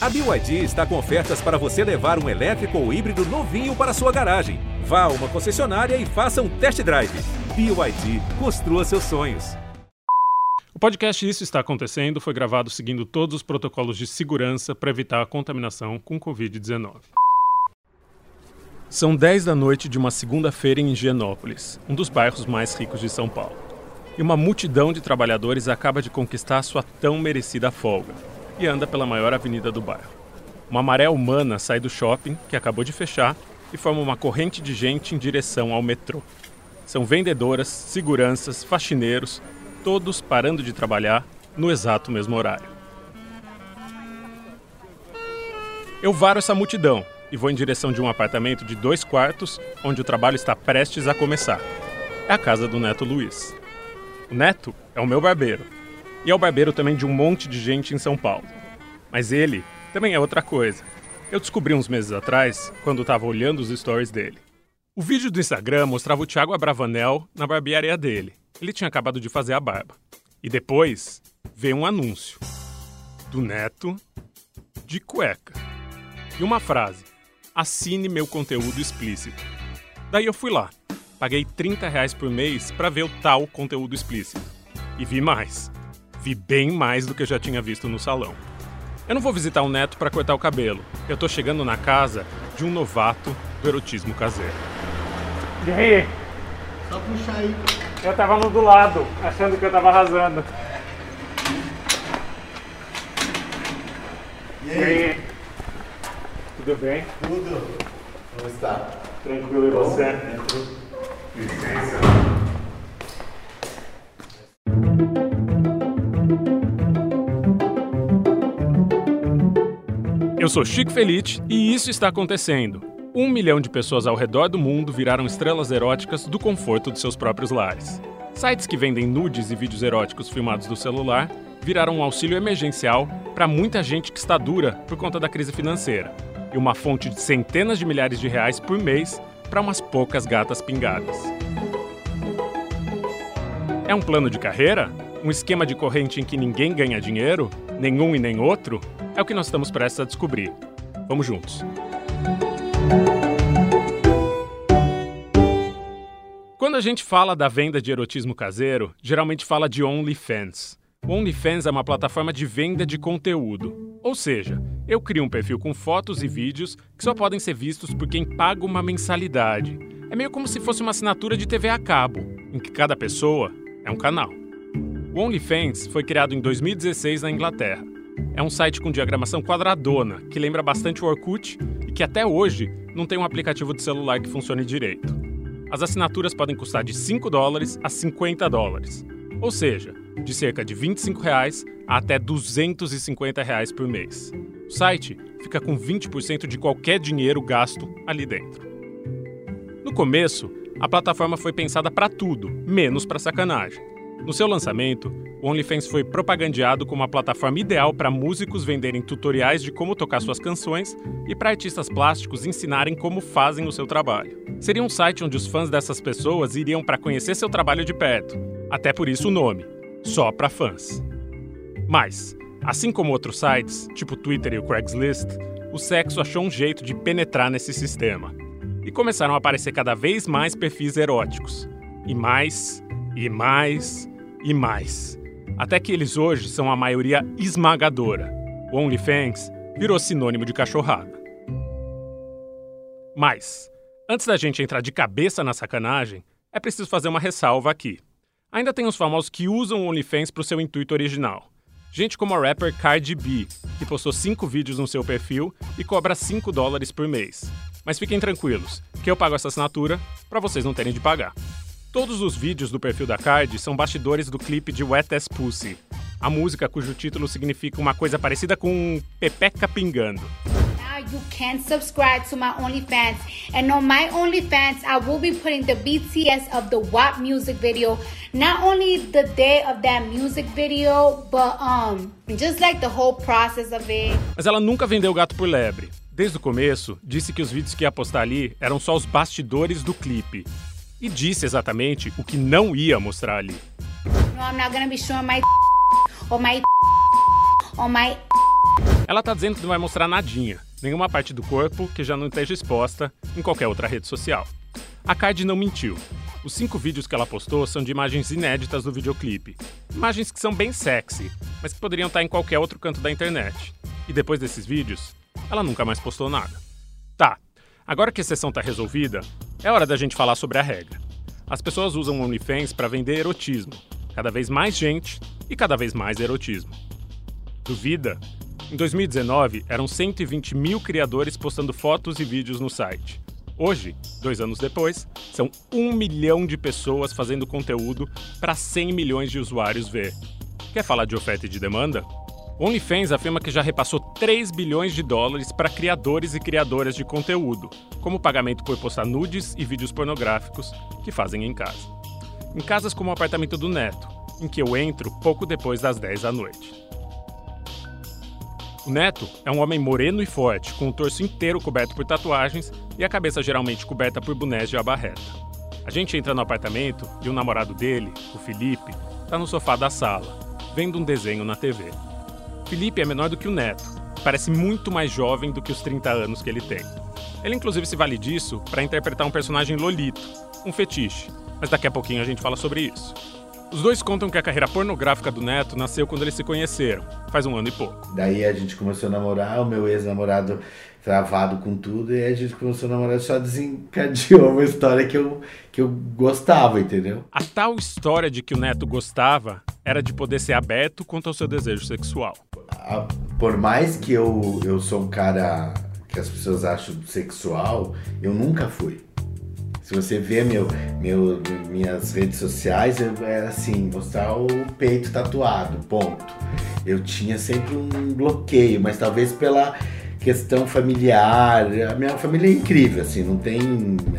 A BYD está com ofertas para você levar um elétrico ou híbrido novinho para sua garagem. Vá a uma concessionária e faça um test drive. BYD, construa seus sonhos. O podcast Isso Está Acontecendo foi gravado seguindo todos os protocolos de segurança para evitar a contaminação com Covid-19. São 10 da noite de uma segunda-feira em Higienópolis, um dos bairros mais ricos de São Paulo. E uma multidão de trabalhadores acaba de conquistar sua tão merecida folga e anda pela maior avenida do bairro. Uma maré humana sai do shopping, que acabou de fechar, e forma uma corrente de gente em direção ao metrô. São vendedoras, seguranças, faxineiros, todos parando de trabalhar no exato mesmo horário. Eu varo essa multidão e vou em direção de um apartamento de dois quartos, onde o trabalho está prestes a começar. É a casa do Neto Luiz. O Neto é o meu barbeiro, e é o barbeiro também de um monte de gente em São Paulo. Mas ele também é outra coisa. Eu descobri uns meses atrás, quando estava olhando os stories dele. O vídeo do Instagram mostrava o Thiago Abravanel na barbearia dele. Ele tinha acabado de fazer a barba. E depois veio um anúncio do Neto de cueca. E uma frase: assine meu conteúdo explícito. Daí eu fui lá. Paguei 30 reais por mês para ver o tal conteúdo explícito. E vi mais. Vi bem mais do que eu já tinha visto no salão. Eu não vou visitar o neto para cortar o cabelo. Eu tô chegando na casa de um novato do erotismo caseiro. E aí? Só puxar aí. Eu tava no do lado, achando que eu tava arrasando. E E aí? aí? Tudo bem? Tudo? Como está? Tranquilo e você? Licença. Eu sou Chico Felite e isso está acontecendo. Um milhão de pessoas ao redor do mundo viraram estrelas eróticas do conforto de seus próprios lares. Sites que vendem nudes e vídeos eróticos filmados do celular viraram um auxílio emergencial para muita gente que está dura por conta da crise financeira e uma fonte de centenas de milhares de reais por mês para umas poucas gatas pingadas. É um plano de carreira? Um esquema de corrente em que ninguém ganha dinheiro? Nenhum e nem outro? É o que nós estamos prestes a descobrir. Vamos juntos. Quando a gente fala da venda de erotismo caseiro, geralmente fala de OnlyFans. O OnlyFans é uma plataforma de venda de conteúdo. Ou seja, eu crio um perfil com fotos e vídeos que só podem ser vistos por quem paga uma mensalidade. É meio como se fosse uma assinatura de TV a cabo, em que cada pessoa é um canal. O OnlyFans foi criado em 2016 na Inglaterra. É um site com diagramação quadradona, que lembra bastante o Orkut e que até hoje não tem um aplicativo de celular que funcione direito. As assinaturas podem custar de 5 dólares a 50 dólares, ou seja, de cerca de 25 reais a até 250 reais por mês. O site fica com 20% de qualquer dinheiro gasto ali dentro. No começo, a plataforma foi pensada para tudo, menos para sacanagem. No seu lançamento, o OnlyFans foi propagandeado como a plataforma ideal para músicos venderem tutoriais de como tocar suas canções e para artistas plásticos ensinarem como fazem o seu trabalho. Seria um site onde os fãs dessas pessoas iriam para conhecer seu trabalho de perto, até por isso o nome, só para fãs. Mas, assim como outros sites, tipo Twitter e o Craigslist, o sexo achou um jeito de penetrar nesse sistema. E começaram a aparecer cada vez mais perfis eróticos. E mais, e mais, e mais. Até que eles hoje são a maioria esmagadora. O OnlyFans virou sinônimo de cachorrada. Mas, antes da gente entrar de cabeça na sacanagem, é preciso fazer uma ressalva aqui. Ainda tem os famosos que usam o OnlyFans para o seu intuito original. Gente como a rapper Cardi B, que postou 5 vídeos no seu perfil e cobra 5 dólares por mês. Mas fiquem tranquilos, que eu pago essa assinatura para vocês não terem de pagar. Todos os vídeos do perfil da Cardi são bastidores do clipe de Wet Ass Pussy, a música cujo título significa uma coisa parecida com Pepeca Pingando. You can subscribe to my OnlyFans. And on my OnlyFans, I will be putting the BTS of the WAP music video. Not only the day of that music video, but um just like the whole process of it. Mas ela nunca vendeu gato por lebre. Desde o começo, disse que os vídeos que ia postar ali eram só os bastidores do clipe. E disse exatamente o que não ia mostrar ali. My my Ela tá dizendo que não vai mostrar nadinha, nenhuma parte do corpo que já não esteja exposta em qualquer outra rede social. A Card não mentiu. Os cinco vídeos que ela postou são de imagens inéditas do videoclipe. Imagens que são bem sexy, mas que poderiam estar em qualquer outro canto da internet. E depois desses vídeos, ela nunca mais postou nada. Tá, agora que a sessão tá resolvida, é hora da gente falar sobre a regra. As pessoas usam o OnlyFans para vender erotismo. Cada vez mais gente e cada vez mais erotismo. Duvida? Em 2019, eram 120 mil criadores postando fotos e vídeos no site. Hoje, dois anos depois, são um milhão de pessoas fazendo conteúdo para 100 milhões de usuários ver. Quer falar de oferta e de demanda? OnlyFans afirma que já repassou 3 bilhões de dólares para criadores e criadoras de conteúdo, como pagamento por postar nudes e vídeos pornográficos que fazem em casa. Em casas como o apartamento do Neto, em que eu entro pouco depois das 10 da noite. O Neto é um homem moreno e forte, com o torso inteiro coberto por tatuagens e a cabeça geralmente coberta por bonés de abarreta. A gente entra no apartamento e o namorado dele, o Felipe, está no sofá da sala, vendo um desenho na TV. Felipe é menor do que o Neto, parece muito mais jovem do que os 30 anos que ele tem. Ele inclusive se vale disso para interpretar um personagem lolito, um fetiche, mas daqui a pouquinho a gente fala sobre isso. Os dois contam que a carreira pornográfica do Neto nasceu quando eles se conheceram, faz um ano e pouco. Daí a gente começou a namorar, o meu ex-namorado travado com tudo, e a gente começou a namorar só desencadeou uma história que eu, que eu gostava, entendeu? A tal história de que o Neto gostava era de poder ser aberto quanto ao seu desejo sexual. A- Por mais que eu, eu sou um cara que as pessoas acham sexual, eu nunca fui. Se você vê meu, meu, minhas redes sociais, eu era assim, mostrar o peito tatuado, ponto. Eu tinha sempre um bloqueio, mas talvez pela questão familiar. A minha família é incrível, assim, não tem.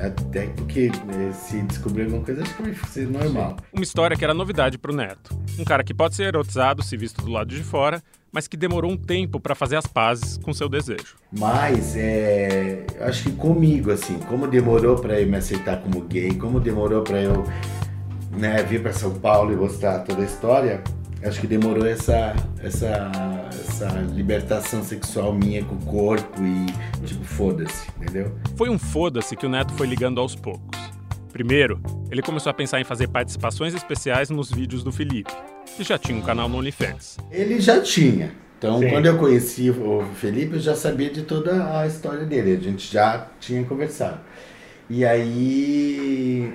Até porque eh, se descobrir alguma coisa, acho que vai ser normal. Uma história que era novidade pro Neto. Um cara que pode ser erotizado se visto do lado de fora, mas que demorou um tempo para fazer as pazes com seu desejo. Mas é, acho que comigo, assim, como demorou pra eu me aceitar como gay, como demorou pra eu né, vir pra São Paulo e mostrar toda a história, acho que demorou essa, essa, essa libertação sexual minha com o corpo e tipo, foda-se, entendeu? Foi um foda-se que o Neto foi ligando aos poucos. Primeiro, ele começou a pensar em fazer participações especiais nos vídeos do Felipe, que já tinha um canal no OnlyFans. Ele já tinha. Então, Sim. quando eu conheci o Felipe, eu já sabia de toda a história dele. A gente já tinha conversado. E aí.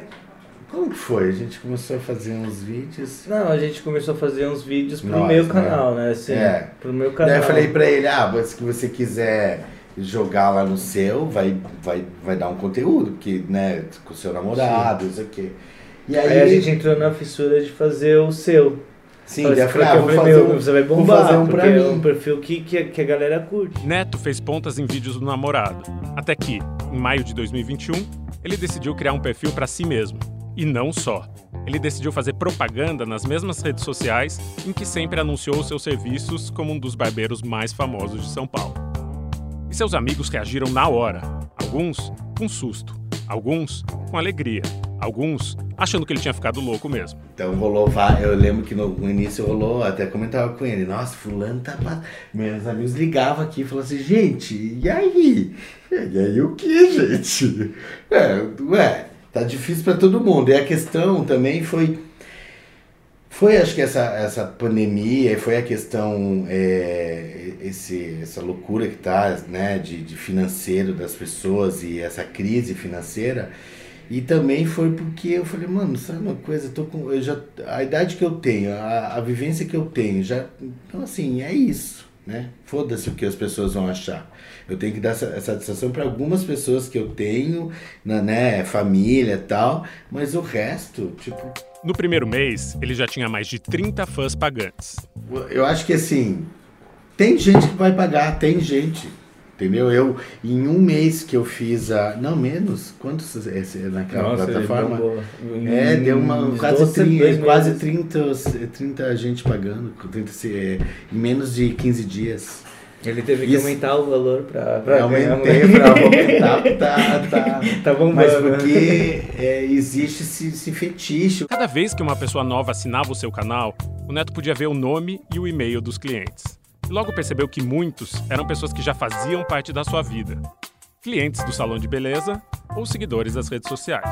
Como que foi? A gente começou a fazer uns vídeos. Não, a gente começou a fazer uns vídeos pro Nós, meu né? canal, né? Assim, É. Pro meu canal. Daí eu falei pra ele: ah, se você quiser jogar lá no seu, vai, vai, vai dar um conteúdo, porque, né, com o seu namorado, não sei o quê. E aí, Aí a gente entrou na fissura de fazer o seu. Sim, ah, porque vou fazer falei, um, meu, você vai vou bombar, fazer um pra é mim. um perfil que, que, que a galera curte. Neto fez pontas em vídeos do namorado, até que, em maio de 2021, ele decidiu criar um perfil para si mesmo. E não só. Ele decidiu fazer propaganda nas mesmas redes sociais em que sempre anunciou seus serviços como um dos barbeiros mais famosos de São Paulo. E seus amigos reagiram na hora. Alguns com susto, alguns com alegria, alguns achando que ele tinha ficado louco mesmo. Então rolou, eu lembro que no, início rolou, até comentava com ele, nossa, fulano tá. pa-" Meus amigos ligavam aqui e falavam assim, gente, e aí? E aí o que, gente? É, ué, tá difícil pra todo mundo. E a questão também foi. Foi, acho que essa, essa pandemia, e foi a questão, é, esse, essa loucura que tá, né, de, de financeiro das pessoas e essa crise financeira. E também foi porque eu falei, mano, sabe uma coisa, eu tô com, eu já, a idade que eu tenho, a, a vivência que eu tenho, já, então assim, é isso, né? Foda-se o que as pessoas vão achar. Eu tenho que dar essa, satisfação para algumas pessoas que eu tenho, na, né, família e tal, mas o resto, tipo, No primeiro mês, ele já tinha mais de 30 fãs pagantes. eu acho que assim, tem gente que vai pagar, tem gente. Entendeu? Eu, em um mês que eu fiz a. Não, menos. Quantos esse, naquela Nossa, plataforma? bombou. É, deu uma quase, 12, 30, dois quase meses. 30, 30 gente pagando, 30, se- é, em menos de 15 dias. Ele teve que Isso. aumentar o valor ganhar aumentei pra aumentar, tá, tá, Tá bombando. Mas porque é, existe esse, esse fetiche. Cada vez que uma pessoa nova assinava o seu canal, o Neto podia ver o nome e o e-mail dos clientes. E logo percebeu que muitos eram pessoas que já faziam parte da sua vida. Clientes do salão de beleza ou seguidores das redes sociais.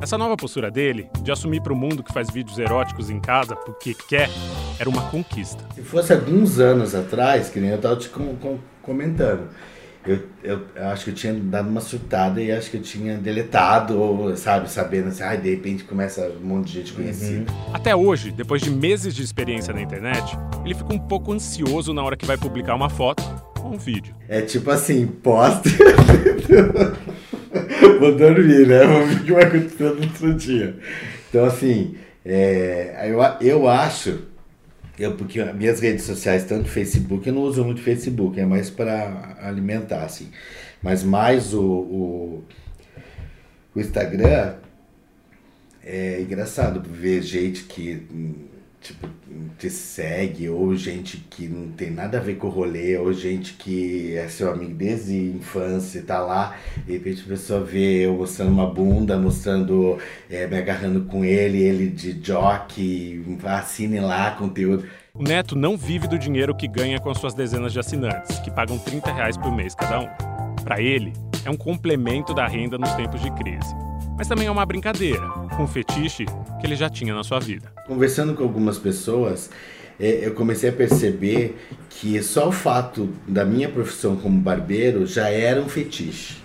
Essa nova postura dele, de assumir para o mundo que faz vídeos eróticos em casa porque quer, era uma conquista. Se fosse alguns anos atrás, que nem eu tava te com- com- comentando, eu, eu acho que eu tinha dado uma surtada e acho que eu tinha deletado, ou, sabe, sabendo assim, ai, de repente começa um monte de gente conhecida. Até hoje, depois de meses de experiência na internet, ele fica um pouco ansioso na hora que vai publicar uma foto ou um vídeo. É tipo assim, posta. Vou dormir, né? Vou ver o que vai acontecer no outro dia. Então, assim, é, eu, eu acho, eu, porque minhas redes sociais, tanto Facebook, eu não uso muito Facebook, é mais para alimentar, assim. Mas mais o, o, o Instagram é engraçado ver gente que tipo te segue ou gente que não tem nada a ver com o rolê ou gente que é seu amigo desde infância e tá lá de repente a pessoa vê eu mostrando uma bunda mostrando é, me agarrando com ele ele de jockey assine lá conteúdo O Neto não vive do dinheiro que ganha com as suas dezenas de assinantes, que pagam 30 reais por mês cada um. Para ele, é um complemento da renda nos tempos de crise. Mas também é uma brincadeira, um fetiche que ele já tinha na sua vida. Conversando com algumas pessoas, eh, eu comecei a perceber que só o fato da minha profissão como barbeiro já era um fetiche.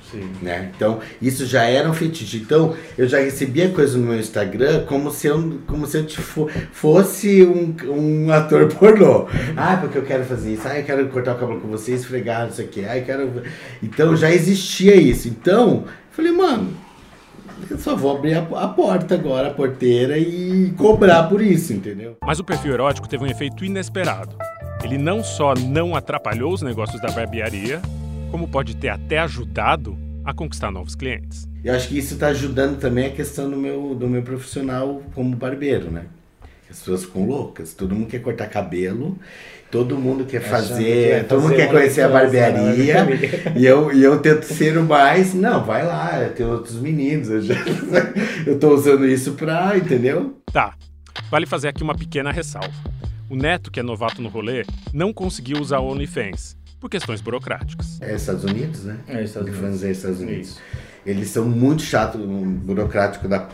Né? Então, isso já era um fetiche. Então, eu já recebia coisas no meu Instagram como se eu, como se eu fo- fosse um, um ator pornô. Ah, porque eu quero fazer isso. Ah, eu quero cortar o cabelo com você, esfregar, não sei o quê. Ah, eu quero... Então, já existia isso. Então, eu falei, mano, eu só vou abrir a, porta agora, a porteira, e cobrar por isso, entendeu? Mas o perfil erótico teve um efeito inesperado. Ele não só não atrapalhou os negócios da barbearia, como pode ter até ajudado a conquistar novos clientes. Eu acho que isso está ajudando também a questão do meu, do meu profissional como barbeiro, né? As pessoas ficam loucas, todo mundo quer cortar cabelo, todo mundo quer fazer, que todo mundo quer conhecer a né, barbearia, barbearia. e eu, e eu tento ser o mais, não, vai lá, tem outros meninos, eu, já, eu tô usando isso pra, entendeu? Tá, vale fazer aqui uma pequena ressalva. O Neto, que é novato no rolê, não conseguiu usar o OnlyFans, por questões burocráticas. É Estados Unidos, né? É, Estados Unidos. é Estados Unidos. Isso. Eles são muito chatos, um, burocrático da,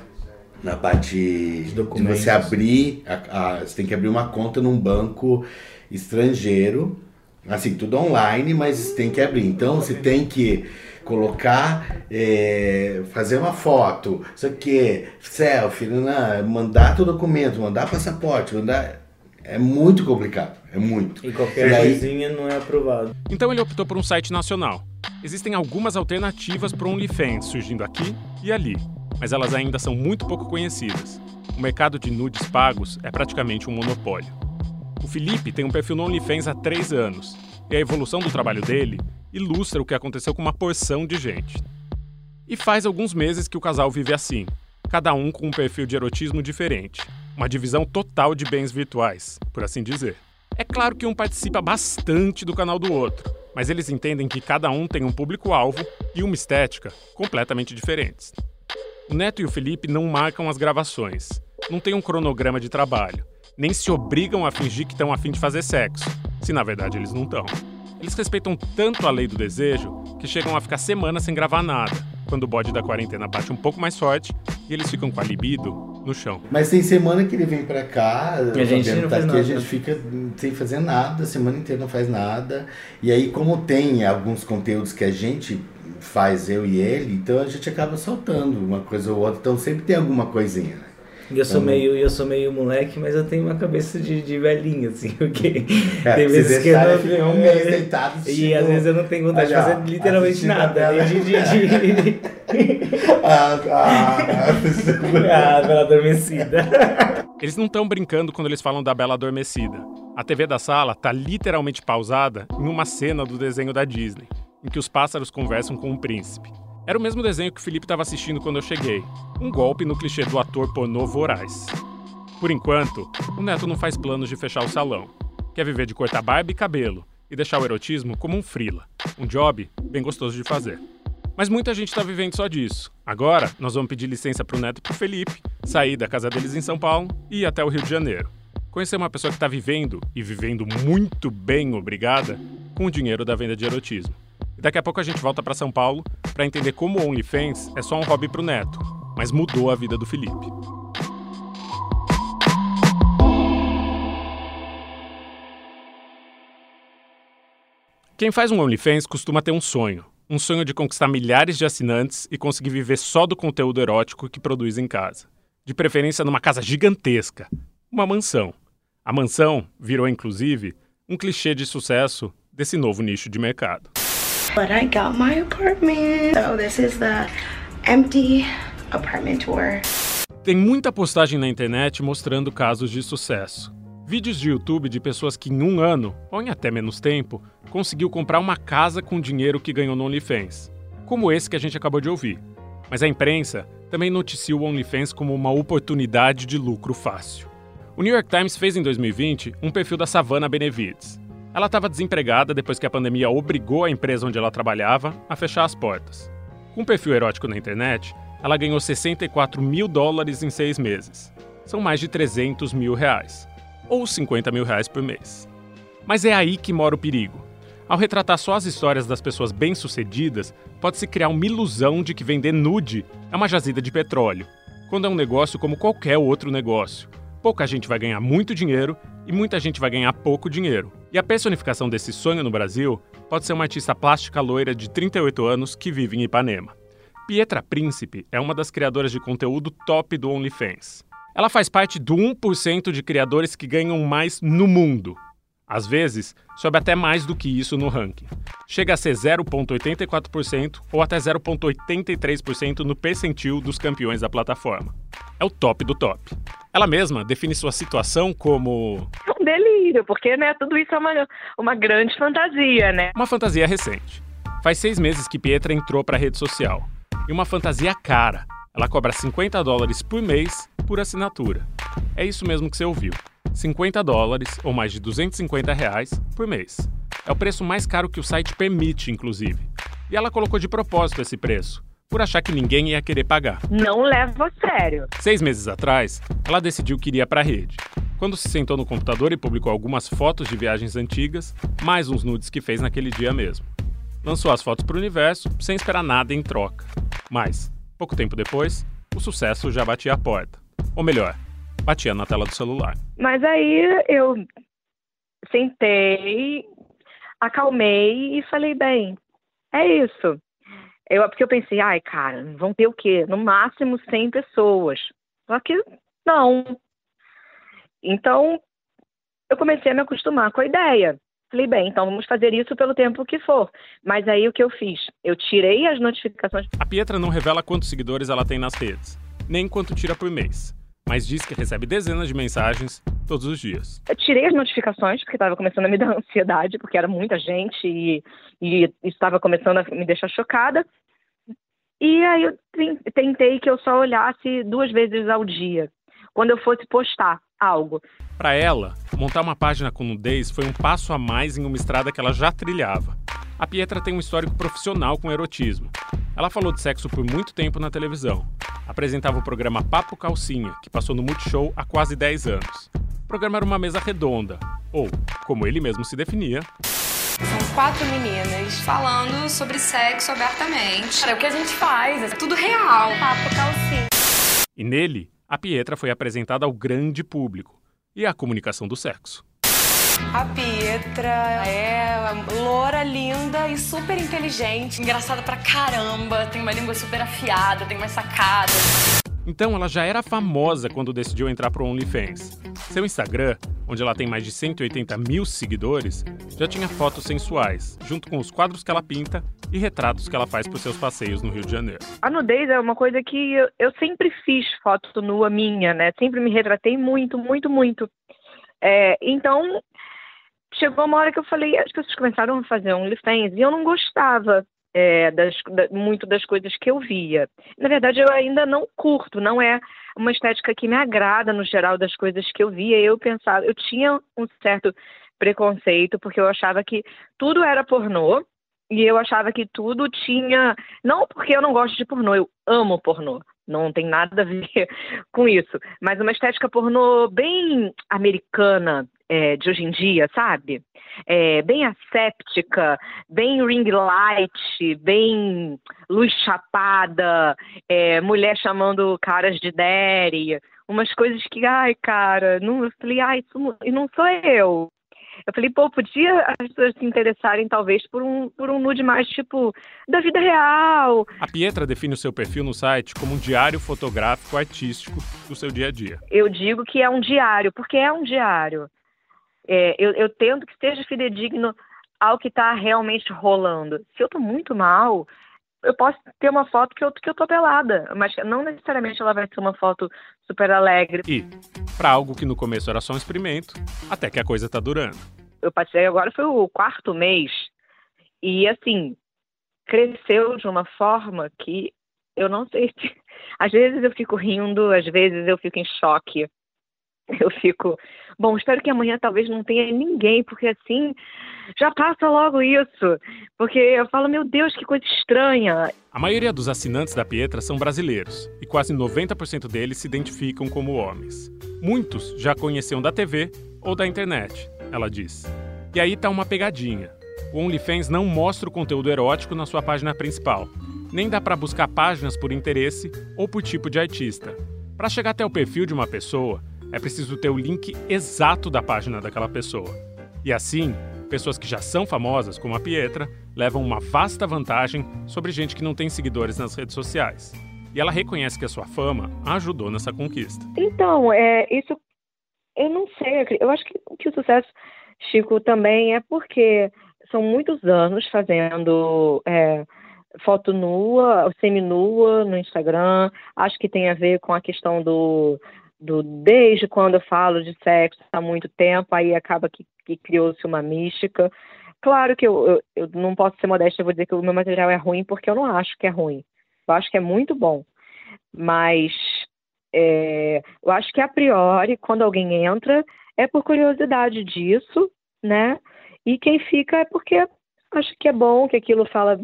na parte de documentos. você abrir, a, a- você tem que abrir uma conta num banco estrangeiro, assim, tudo online, mas tem que abrir. Então você tem que colocar, é, fazer uma foto, isso aqui, selfie, né, mandar teu documento, mandar passaporte, mandar... É muito complicado, é muito. E qualquer E aí- coisinha não é aprovado. Então ele optou por um site nacional. Existem algumas alternativas para o OnlyFans surgindo aqui e ali, mas elas ainda são muito pouco conhecidas. O mercado de nudes pagos é praticamente um monopólio. O Felipe tem um perfil no OnlyFans há três anos, e a evolução do trabalho dele ilustra o que aconteceu com uma porção de gente. E faz alguns meses que o casal vive assim, cada um com um perfil de erotismo diferente, uma divisão total de bens virtuais, por assim dizer. É claro que um participa bastante do canal do outro, mas eles entendem que cada um tem um público-alvo e uma estética completamente diferentes. O Neto e o Felipe não marcam as gravações, não tem um cronograma de trabalho, nem se obrigam a fingir que estão a fim de fazer sexo, se na verdade eles não estão. Eles respeitam tanto a lei do desejo que chegam a ficar semanas sem gravar nada, quando o bode da quarentena bate um pouco mais forte e eles ficam com a libido no chão. Mas tem semana que ele vem pra cá, E a gente Fabiano não tá faz aqui, nada. a gente fica sem fazer nada, a semana inteira não faz nada. E aí, como tem alguns conteúdos que a gente faz, eu e ele, então a gente acaba soltando uma coisa ou outra. Então sempre tem alguma coisinha, né? E eu sou Então- meio, eu sou meio moleque, mas eu tenho uma cabeça de, de velhinho, assim, porque É, tem vezes que eu não um mês deitado E assistindo- às vezes eu não tenho vontade de fazer literalmente a nada. Bela- De, de, de, Ah, ah, ah, Bela Adormecida. Eles não estão brincando quando eles falam da Bela Adormecida. A TV da sala tá literalmente pausada em uma cena do desenho da Disney, em que os pássaros conversam com um príncipe. Era o mesmo desenho que o Felipe estava assistindo quando eu cheguei. Um golpe no clichê do ator pornô voraz. Por enquanto, o Neto não faz planos de fechar o salão. Quer viver de cortar barba e cabelo e deixar o erotismo como um frila. Um job bem gostoso de fazer. Mas muita gente está vivendo só disso. Agora, nós vamos pedir licença pro Neto e pro Felipe, sair da casa deles em São Paulo e ir até o Rio de Janeiro. Conhecer uma pessoa que está vivendo, e vivendo muito bem, obrigada, com o dinheiro da venda de erotismo. Daqui a pouco a gente volta para São Paulo para entender como o OnlyFans é só um hobby para o Neto, mas mudou a vida do Felipe. Quem faz um OnlyFans costuma ter um sonho. Um sonho de conquistar milhares de assinantes e conseguir viver só do conteúdo erótico que produz em casa. De preferência numa casa gigantesca, uma mansão. A mansão virou, inclusive, um clichê de sucesso desse novo nicho de mercado. But I got my apartment. So this is the empty apartment tour. Tem muita postagem na internet mostrando casos de sucesso. Vídeos de YouTube de pessoas que em um ano, ou em até menos tempo, conseguiu comprar uma casa com dinheiro que ganhou no OnlyFans. Como esse que a gente acabou de ouvir. Mas a imprensa também noticia o OnlyFans como uma oportunidade de lucro fácil. O New York Times fez em 2020 um perfil da Savannah Benevides. Ela estava desempregada depois que a pandemia obrigou a empresa onde ela trabalhava a fechar as portas. Com um perfil erótico na internet, ela ganhou 64 mil dólares em seis meses. São mais de 300 mil reais ou 50 mil reais por mês. Mas é aí que mora o perigo. Ao retratar só as histórias das pessoas bem-sucedidas, pode-se criar uma ilusão de que vender nude é uma jazida de petróleo, quando é um negócio como qualquer outro negócio. Pouca gente vai ganhar muito dinheiro e muita gente vai ganhar pouco dinheiro. E a personificação desse sonho no Brasil pode ser uma artista plástica loira de 38 anos que vive em Ipanema. Pietra Príncipe é uma das criadoras de conteúdo top do OnlyFans. Ela faz parte do 1% de criadores que ganham mais no mundo. Às vezes, sobe até mais do que isso no ranking. Chega a ser 0,84% ou até 0,83% no percentil dos campeões da plataforma. É o top do top. Ela mesma define sua situação como. Um delírio, porque né, tudo isso é uma, uma grande fantasia, né? Uma fantasia recente. Faz seis meses que Pietra entrou para a rede social. E uma fantasia cara. Ela cobra 50 dólares por mês por assinatura. É isso mesmo que você ouviu. 50 dólares, ou mais de 250 reais, por mês. É o preço mais caro que o site permite, inclusive. E ela colocou de propósito esse preço, por achar que ninguém ia querer pagar. Não levo a sério. Seis meses atrás, ela decidiu que iria para a rede. Quando se sentou no computador e publicou algumas fotos de viagens antigas, mais uns nudes que fez naquele dia mesmo. Lançou as fotos para o universo sem esperar nada em troca. Mas, pouco tempo depois, o sucesso já batia a porta. Ou melhor, batia na tela do celular. Mas aí eu sentei, acalmei e falei, bem, é isso. Eu, porque eu pensei, ai, cara, vão ter o quê? No máximo 100 pessoas. Só que não. Então, eu comecei a me acostumar com a ideia. Falei, bem, então vamos fazer isso pelo tempo que for. Mas aí o que eu fiz? Eu tirei as notificações. A Pietra não revela quantos seguidores ela tem nas redes, nem quanto tira por mês mas diz que recebe dezenas de mensagens todos os dias. Eu tirei as notificações, porque estava começando a me dar ansiedade, porque era muita gente e, e estava começando a me deixar chocada. E aí eu tentei que eu só olhasse duas vezes ao dia, quando eu fosse postar algo. Para ela, montar uma página com nudez foi um passo a mais em uma estrada que ela já trilhava. A Pietra tem um histórico profissional com erotismo. Ela falou de sexo por muito tempo na televisão. Apresentava o programa Papo Calcinha, que passou no Multishow há quase 10 anos. O programa era uma mesa redonda, ou, como ele mesmo se definia, são quatro meninas falando sobre sexo abertamente. Cara, o que a gente faz é tudo real. Papo calcinha. E nele, a Pietra foi apresentada ao grande público e à comunicação do sexo. A Pietra é loura, linda e super inteligente, engraçada pra caramba, tem uma língua super afiada, tem mais sacada. Então ela já era famosa quando decidiu entrar pro OnlyFans. Seu Instagram, onde ela tem mais de 180 mil seguidores, já tinha fotos sensuais, junto com os quadros que ela pinta e retratos que ela faz por seus passeios no Rio de Janeiro. A nudez é uma coisa que eu, eu sempre fiz foto nua minha, né? Sempre me retratei muito, muito, muito. É, então, chegou uma hora que eu falei, as pessoas começaram a fazer OnlyFans e eu não gostava é, das, da, muito das coisas que eu via. Na verdade, eu ainda não curto, não é uma estética que me agrada no geral das coisas que eu via. Eu pensava, eu tinha um certo preconceito porque eu achava que tudo era pornô e eu achava que tudo tinha, não porque eu não gosto de pornô, eu amo pornô, não tem nada a ver com isso. Mas uma estética pornô bem americana é, de hoje em dia, sabe? É, bem asséptica, bem ring light, bem luz chapada, é, mulher chamando caras de daddy, umas coisas que, ai, cara, não, eu falei, ai, isso não, não sou eu. Eu falei, pô, podia as pessoas se interessarem talvez por um, por um nude mais tipo da vida real. A Pietra define o seu perfil no site como um diário fotográfico artístico do seu dia a dia. Eu digo que é um diário, porque é um diário. É, eu, eu tento que esteja fidedigno ao que está realmente rolando. Se eu estou muito mal, eu posso ter uma foto que eu, que eu tô pelada, mas não necessariamente ela vai ser uma foto super alegre. E, para algo que no começo era só um experimento, até que a coisa tá durando. Eu passei agora, foi o quarto mês, e assim, cresceu de uma forma que eu não sei se. Às vezes eu fico rindo, às vezes eu fico em choque. Eu fico, bom, espero que amanhã talvez não tenha ninguém, porque assim já passa logo isso. Porque eu falo, meu Deus, que coisa estranha. A maioria dos assinantes da Pietra são brasileiros e quase 90% deles se identificam como homens. Muitos já conheciam da TV ou da internet, ela diz. E aí tá uma pegadinha. O OnlyFans não mostra o conteúdo erótico na sua página principal. Nem dá para buscar páginas por interesse ou por tipo de artista. Para chegar até o perfil de uma pessoa, é preciso ter o link exato da página daquela pessoa. E assim, pessoas que já são famosas, como a Pietra, levam uma vasta vantagem sobre gente que não tem seguidores nas redes sociais. E ela reconhece que a sua fama ajudou nessa conquista. Então, é, isso eu não sei. Eu acho que, que o sucesso, Chico, também é porque são muitos anos fazendo é, foto nua, semi-nua no Instagram. Acho que tem a ver com a questão do do desde quando eu falo de sexo há muito tempo, aí acaba que, que criou-se uma mística. Claro que eu, eu, eu, não posso ser modesta, eu vou dizer que o meu material é ruim, porque eu não acho que é ruim. Eu acho que é muito bom. Mas é, eu acho que a priori, quando alguém entra, é por curiosidade disso, né? E quem fica é porque acha que é bom, que aquilo fala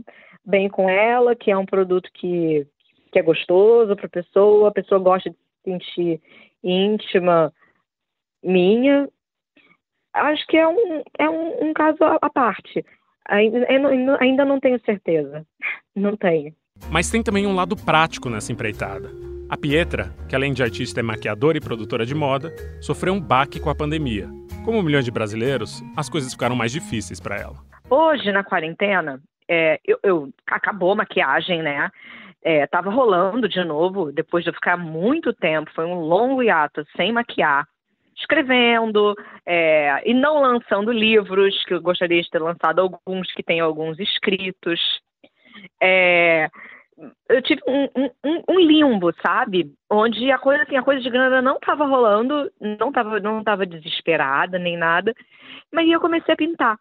bem com ela, que é um produto que, que é gostoso para a pessoa, a pessoa gosta de se sentir íntima minha, acho que é um, é um, um caso à parte. Ainda, ainda não tenho certeza. Não tenho. Mas tem também um lado prático nessa empreitada. A Pietra, que além de artista é maquiadora e produtora de moda, sofreu um baque com a pandemia. Como milhões de brasileiros, as coisas ficaram mais difíceis para ela. Hoje, na quarentena, é, eu, eu, acabou a maquiagem, né? Estava é, rolando de novo, depois de eu ficar muito tempo, foi um longo hiato sem maquiar, escrevendo é, e não lançando livros, que eu gostaria de ter lançado alguns, que tem alguns escritos. É, eu tive um, um, um, limbo, sabe? Onde a coisa, assim, a coisa de grana não estava rolando, não estava não tava desesperada nem nada, mas eu comecei a pintar.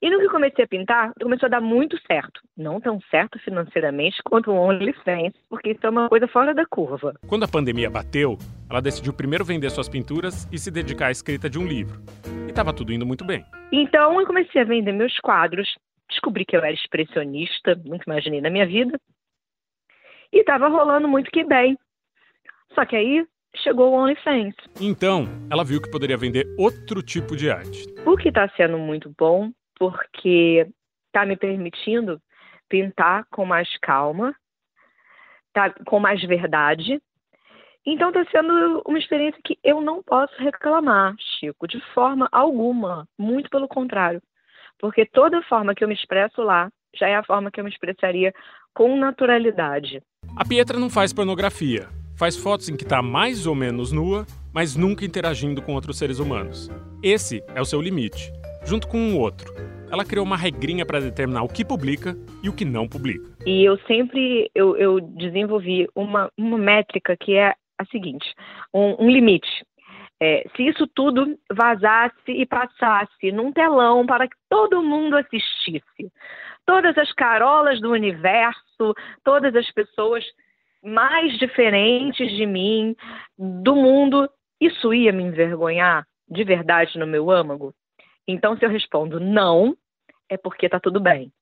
E no que comecei a pintar, começou a dar muito certo. Não tão certo financeiramente quanto o OnlyFans, porque isso é uma coisa fora da curva. Quando a pandemia bateu, ela decidiu primeiro vender suas pinturas e se dedicar à escrita de um livro. E estava tudo indo muito bem. Então eu comecei a vender meus quadros, descobri que eu era expressionista, nunca imaginei na minha vida. E estava rolando muito que bem. Só que aí chegou o OnlyFans. Então, ela viu que poderia vender outro tipo de arte. O que está sendo muito bom porque está me permitindo pintar com mais calma, tá com mais verdade. Então está sendo uma experiência que eu não posso reclamar, Chico, de forma alguma, muito pelo contrário. Porque toda forma que eu me expresso lá já é a forma que eu me expressaria com naturalidade. A Pietra não faz pornografia. Faz fotos em que está mais ou menos nua, mas nunca interagindo com outros seres humanos. Esse é o seu limite junto com um outro. Ela criou uma regrinha para determinar o que publica e o que não publica. E eu sempre eu, eu desenvolvi uma, uma métrica que é a seguinte: um, um limite. É, se isso tudo vazasse e passasse num telão para que todo mundo assistisse, todas as carolas do universo, todas as pessoas mais diferentes de mim, do mundo, isso ia me envergonhar de verdade no meu âmago? Então, se eu respondo não, é porque tá tudo bem.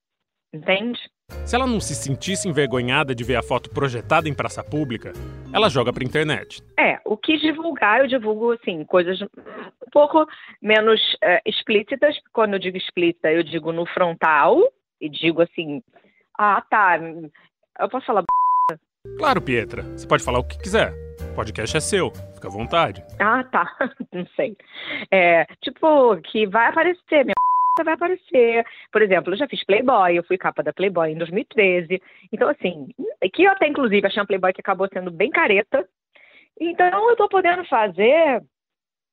Entende? Se ela não se sentisse envergonhada de ver a foto projetada em praça pública, ela joga pra internet. É, o que divulgar, eu divulgo, assim, coisas um pouco menos é, explícitas. Quando eu digo explícita, eu digo no frontal e digo assim, ah, tá, eu posso falar Claro, Pietra, você pode falar o que quiser. O podcast é seu, fica à vontade. Ah, tá, não sei. É, tipo, que vai aparecer, minha vai aparecer. Por exemplo, eu já fiz Playboy, eu fui capa da Playboy em 2013. Então, assim, que eu até inclusive achei um Playboy que acabou sendo bem careta. Então, eu tô podendo fazer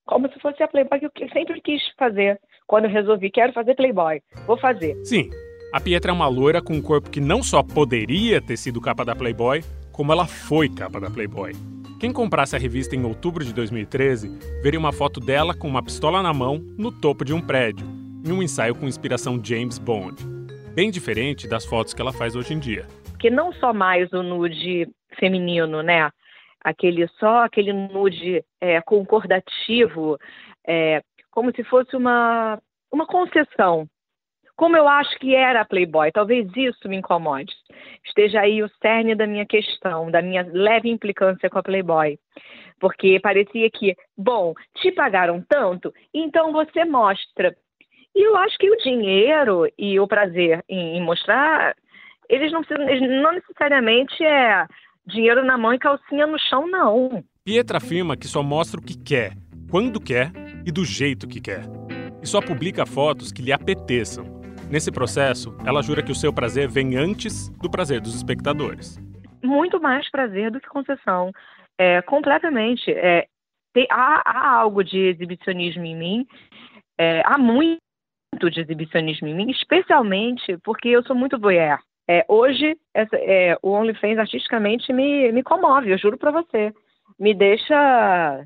como se fosse a Playboy que eu sempre quis fazer. Quando eu resolvi, quero fazer Playboy, vou fazer. Sim, a Pietra é uma loira com um corpo que não só poderia ter sido capa da Playboy, como ela foi capa da Playboy. Quem comprasse a revista em outubro de 2013 veria uma foto dela com uma pistola na mão no topo de um prédio, em um ensaio com inspiração James Bond. Bem diferente das fotos que ela faz hoje em dia. Porque não só mais o nude feminino, né? Aquele só aquele nude é, concordativo, é, como se fosse uma, uma concessão como eu acho que era a Playboy. Talvez isso me incomode. Esteja aí o cerne da minha questão, da minha leve implicância com a Playboy. Porque parecia que, bom, te pagaram tanto, então você mostra. E eu acho que o dinheiro e o prazer em, em mostrar, eles não, eles não necessariamente é dinheiro na mão e calcinha no chão, não. Pietra afirma que só mostra o que quer, quando quer e do jeito que quer. E só publica fotos que lhe apeteçam Nesse processo, ela jura que o seu prazer vem antes do prazer dos espectadores. Muito mais prazer do que concessão. É, completamente. É, tem, há, há, algo de exibicionismo em mim, é, há muito de exibicionismo em mim, especialmente porque eu sou muito voyeur. É, hoje, essa, é, o OnlyFans artisticamente me, me comove, eu juro pra você. Me deixa.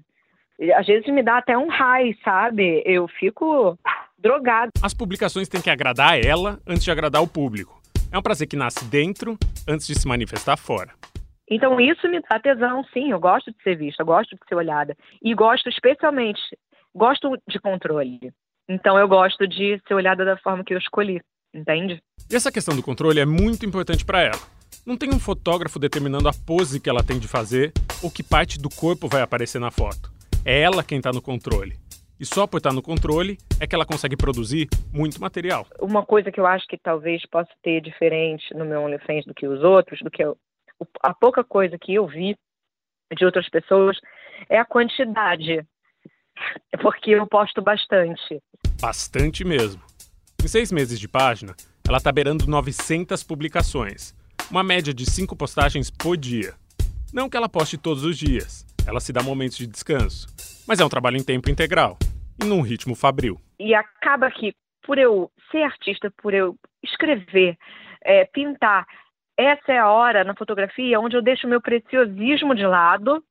Às vezes me dá até um high, sabe? Eu fico drogado. As publicações têm que agradar a ela antes de agradar o público. É um prazer que nasce dentro antes de se manifestar fora. Então isso me dá tesão, sim. Eu gosto de ser vista, gosto de ser olhada. E gosto especialmente, gosto de controle. Então eu gosto de ser olhada da forma que eu escolhi, entende? E essa questão do controle é muito importante para ela. Não tem um fotógrafo determinando a pose que ela tem de fazer ou que parte do corpo vai aparecer na foto. É ela quem está no controle. E só por estar no controle é que ela consegue produzir muito material. Uma coisa que eu acho que talvez possa ter diferente no meu OnlyFans do que os outros, do que eu, a pouca coisa que eu vi de outras pessoas, é a quantidade. É porque eu posto bastante. Bastante mesmo. Em seis meses de página, ela está beirando 900 publicações, uma média de cinco postagens por dia. Não que ela poste todos os dias, ela se dá momentos de descanso, mas é um trabalho em tempo integral e num ritmo fabril. E acaba que, por eu ser artista, por eu escrever, é, pintar, essa é a hora na fotografia onde eu deixo meu preciosismo de lado.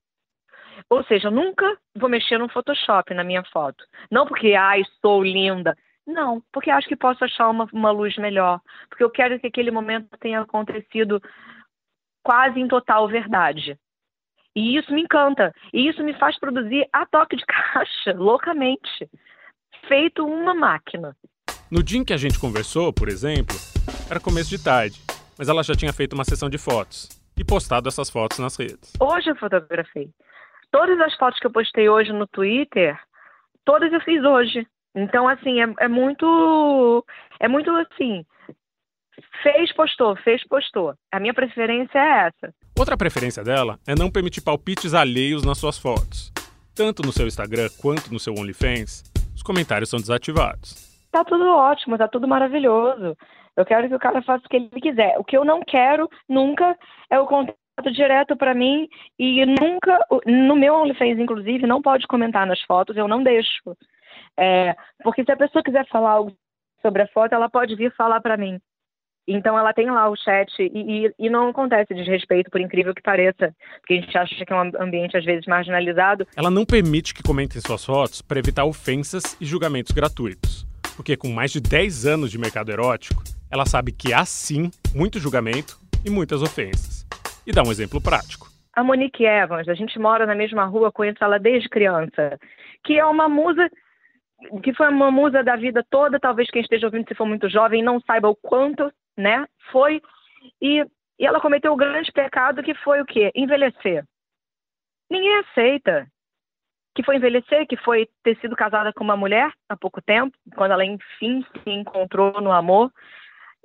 Ou seja, eu nunca vou mexer no Photoshop na minha foto. Não porque, ai, sou linda. Não, porque acho que posso achar uma, uma luz melhor. Porque eu quero que aquele momento tenha acontecido quase em total verdade. E isso me encanta. E isso me faz produzir a toque de caixa, loucamente. Feito uma máquina. No dia em que a gente conversou, por exemplo, era começo de tarde, mas ela já tinha feito uma sessão de fotos e postado essas fotos nas redes. Hoje eu fotografei. Todas as fotos que eu postei hoje no Twitter, todas eu fiz hoje. Então, assim, é, é muito. É muito assim. Fez, postou, fez, postou. A minha preferência é essa. Outra preferência dela é não permitir palpites alheios nas suas fotos. Tanto no seu Instagram quanto no seu OnlyFans, os comentários são desativados. Tá tudo ótimo, tá tudo maravilhoso. Eu quero que o cara faça o que ele quiser. O que eu não quero nunca é o contato direto para mim e nunca, no meu OnlyFans, inclusive, não pode comentar nas fotos, eu não deixo. É, porque se a pessoa quiser falar algo sobre a foto, ela pode vir falar para mim. Então ela tem lá o chat e, e, e, não acontece desrespeito, por incrível que pareça, porque a gente acha que é um ambiente às vezes marginalizado. Ela não permite que comentem suas fotos para evitar ofensas e julgamentos gratuitos. Porque com mais de 10 anos de mercado erótico, ela sabe que há sim muito julgamento e muitas ofensas. E dá um exemplo prático. A Monique Evans, a gente mora na mesma rua, conheço ela desde criança, que é uma musa que foi uma musa da vida toda, talvez quem esteja ouvindo se for muito jovem não saiba o quanto né? Foi E, e ela cometeu o grande pecado que foi o quê? Envelhecer. Ninguém aceita que foi envelhecer, que foi ter sido casada com uma mulher há pouco tempo, quando ela enfim se encontrou no amor.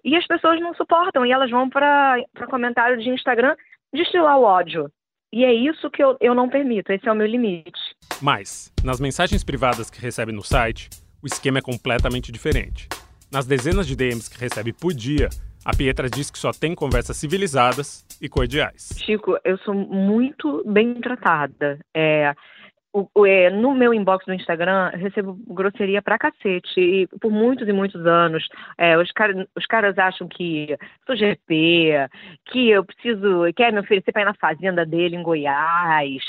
E as pessoas não suportam e elas vão para comentário de Instagram destilar o ódio. E é isso que eu, eu não permito, esse é o meu limite. Mas, nas mensagens privadas que recebe no site, o esquema é completamente diferente. Nas dezenas de DMs que recebe por dia, a Pietra diz que só tem conversas civilizadas e cordiais. Chico, eu sou muito bem tratada. É, o, o, é, no meu inbox do Instagram, recebo grosseria pra cacete. E por muitos e muitos anos, é, os, os caras acham que sou GP, que eu preciso, quer me oferecer pra ir na fazenda dele em Goiás.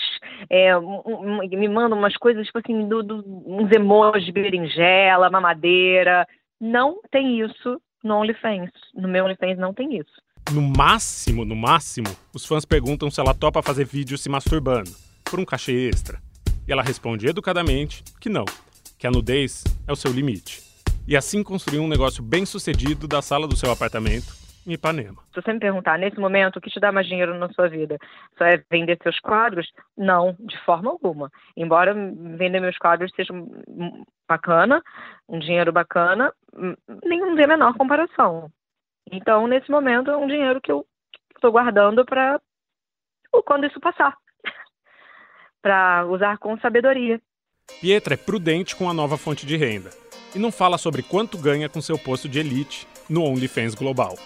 É, um, um, me mandam umas coisas, tipo assim, do, do, uns emojis de berinjela, mamadeira. Não tem isso no OnlyFans. No meu OnlyFans não tem isso. No máximo, no máximo, os fãs perguntam se ela topa fazer vídeo se masturbando, por um cachê extra. E ela responde educadamente que não, que a nudez é o seu limite. E assim construiu um negócio bem sucedido da sala do seu apartamento em Ipanema. Se você me perguntar, nesse momento, o que te dá mais dinheiro na sua vida? Só é vender seus quadros? Não, de forma alguma. Embora vender meus quadros seja bacana, um dinheiro bacana, nenhum tem a menor comparação. Então, nesse momento, é um dinheiro que eu estou guardando para quando isso passar para usar com sabedoria. Pietra é prudente com a nova fonte de renda e não fala sobre quanto ganha com seu posto de elite no OnlyFans Global.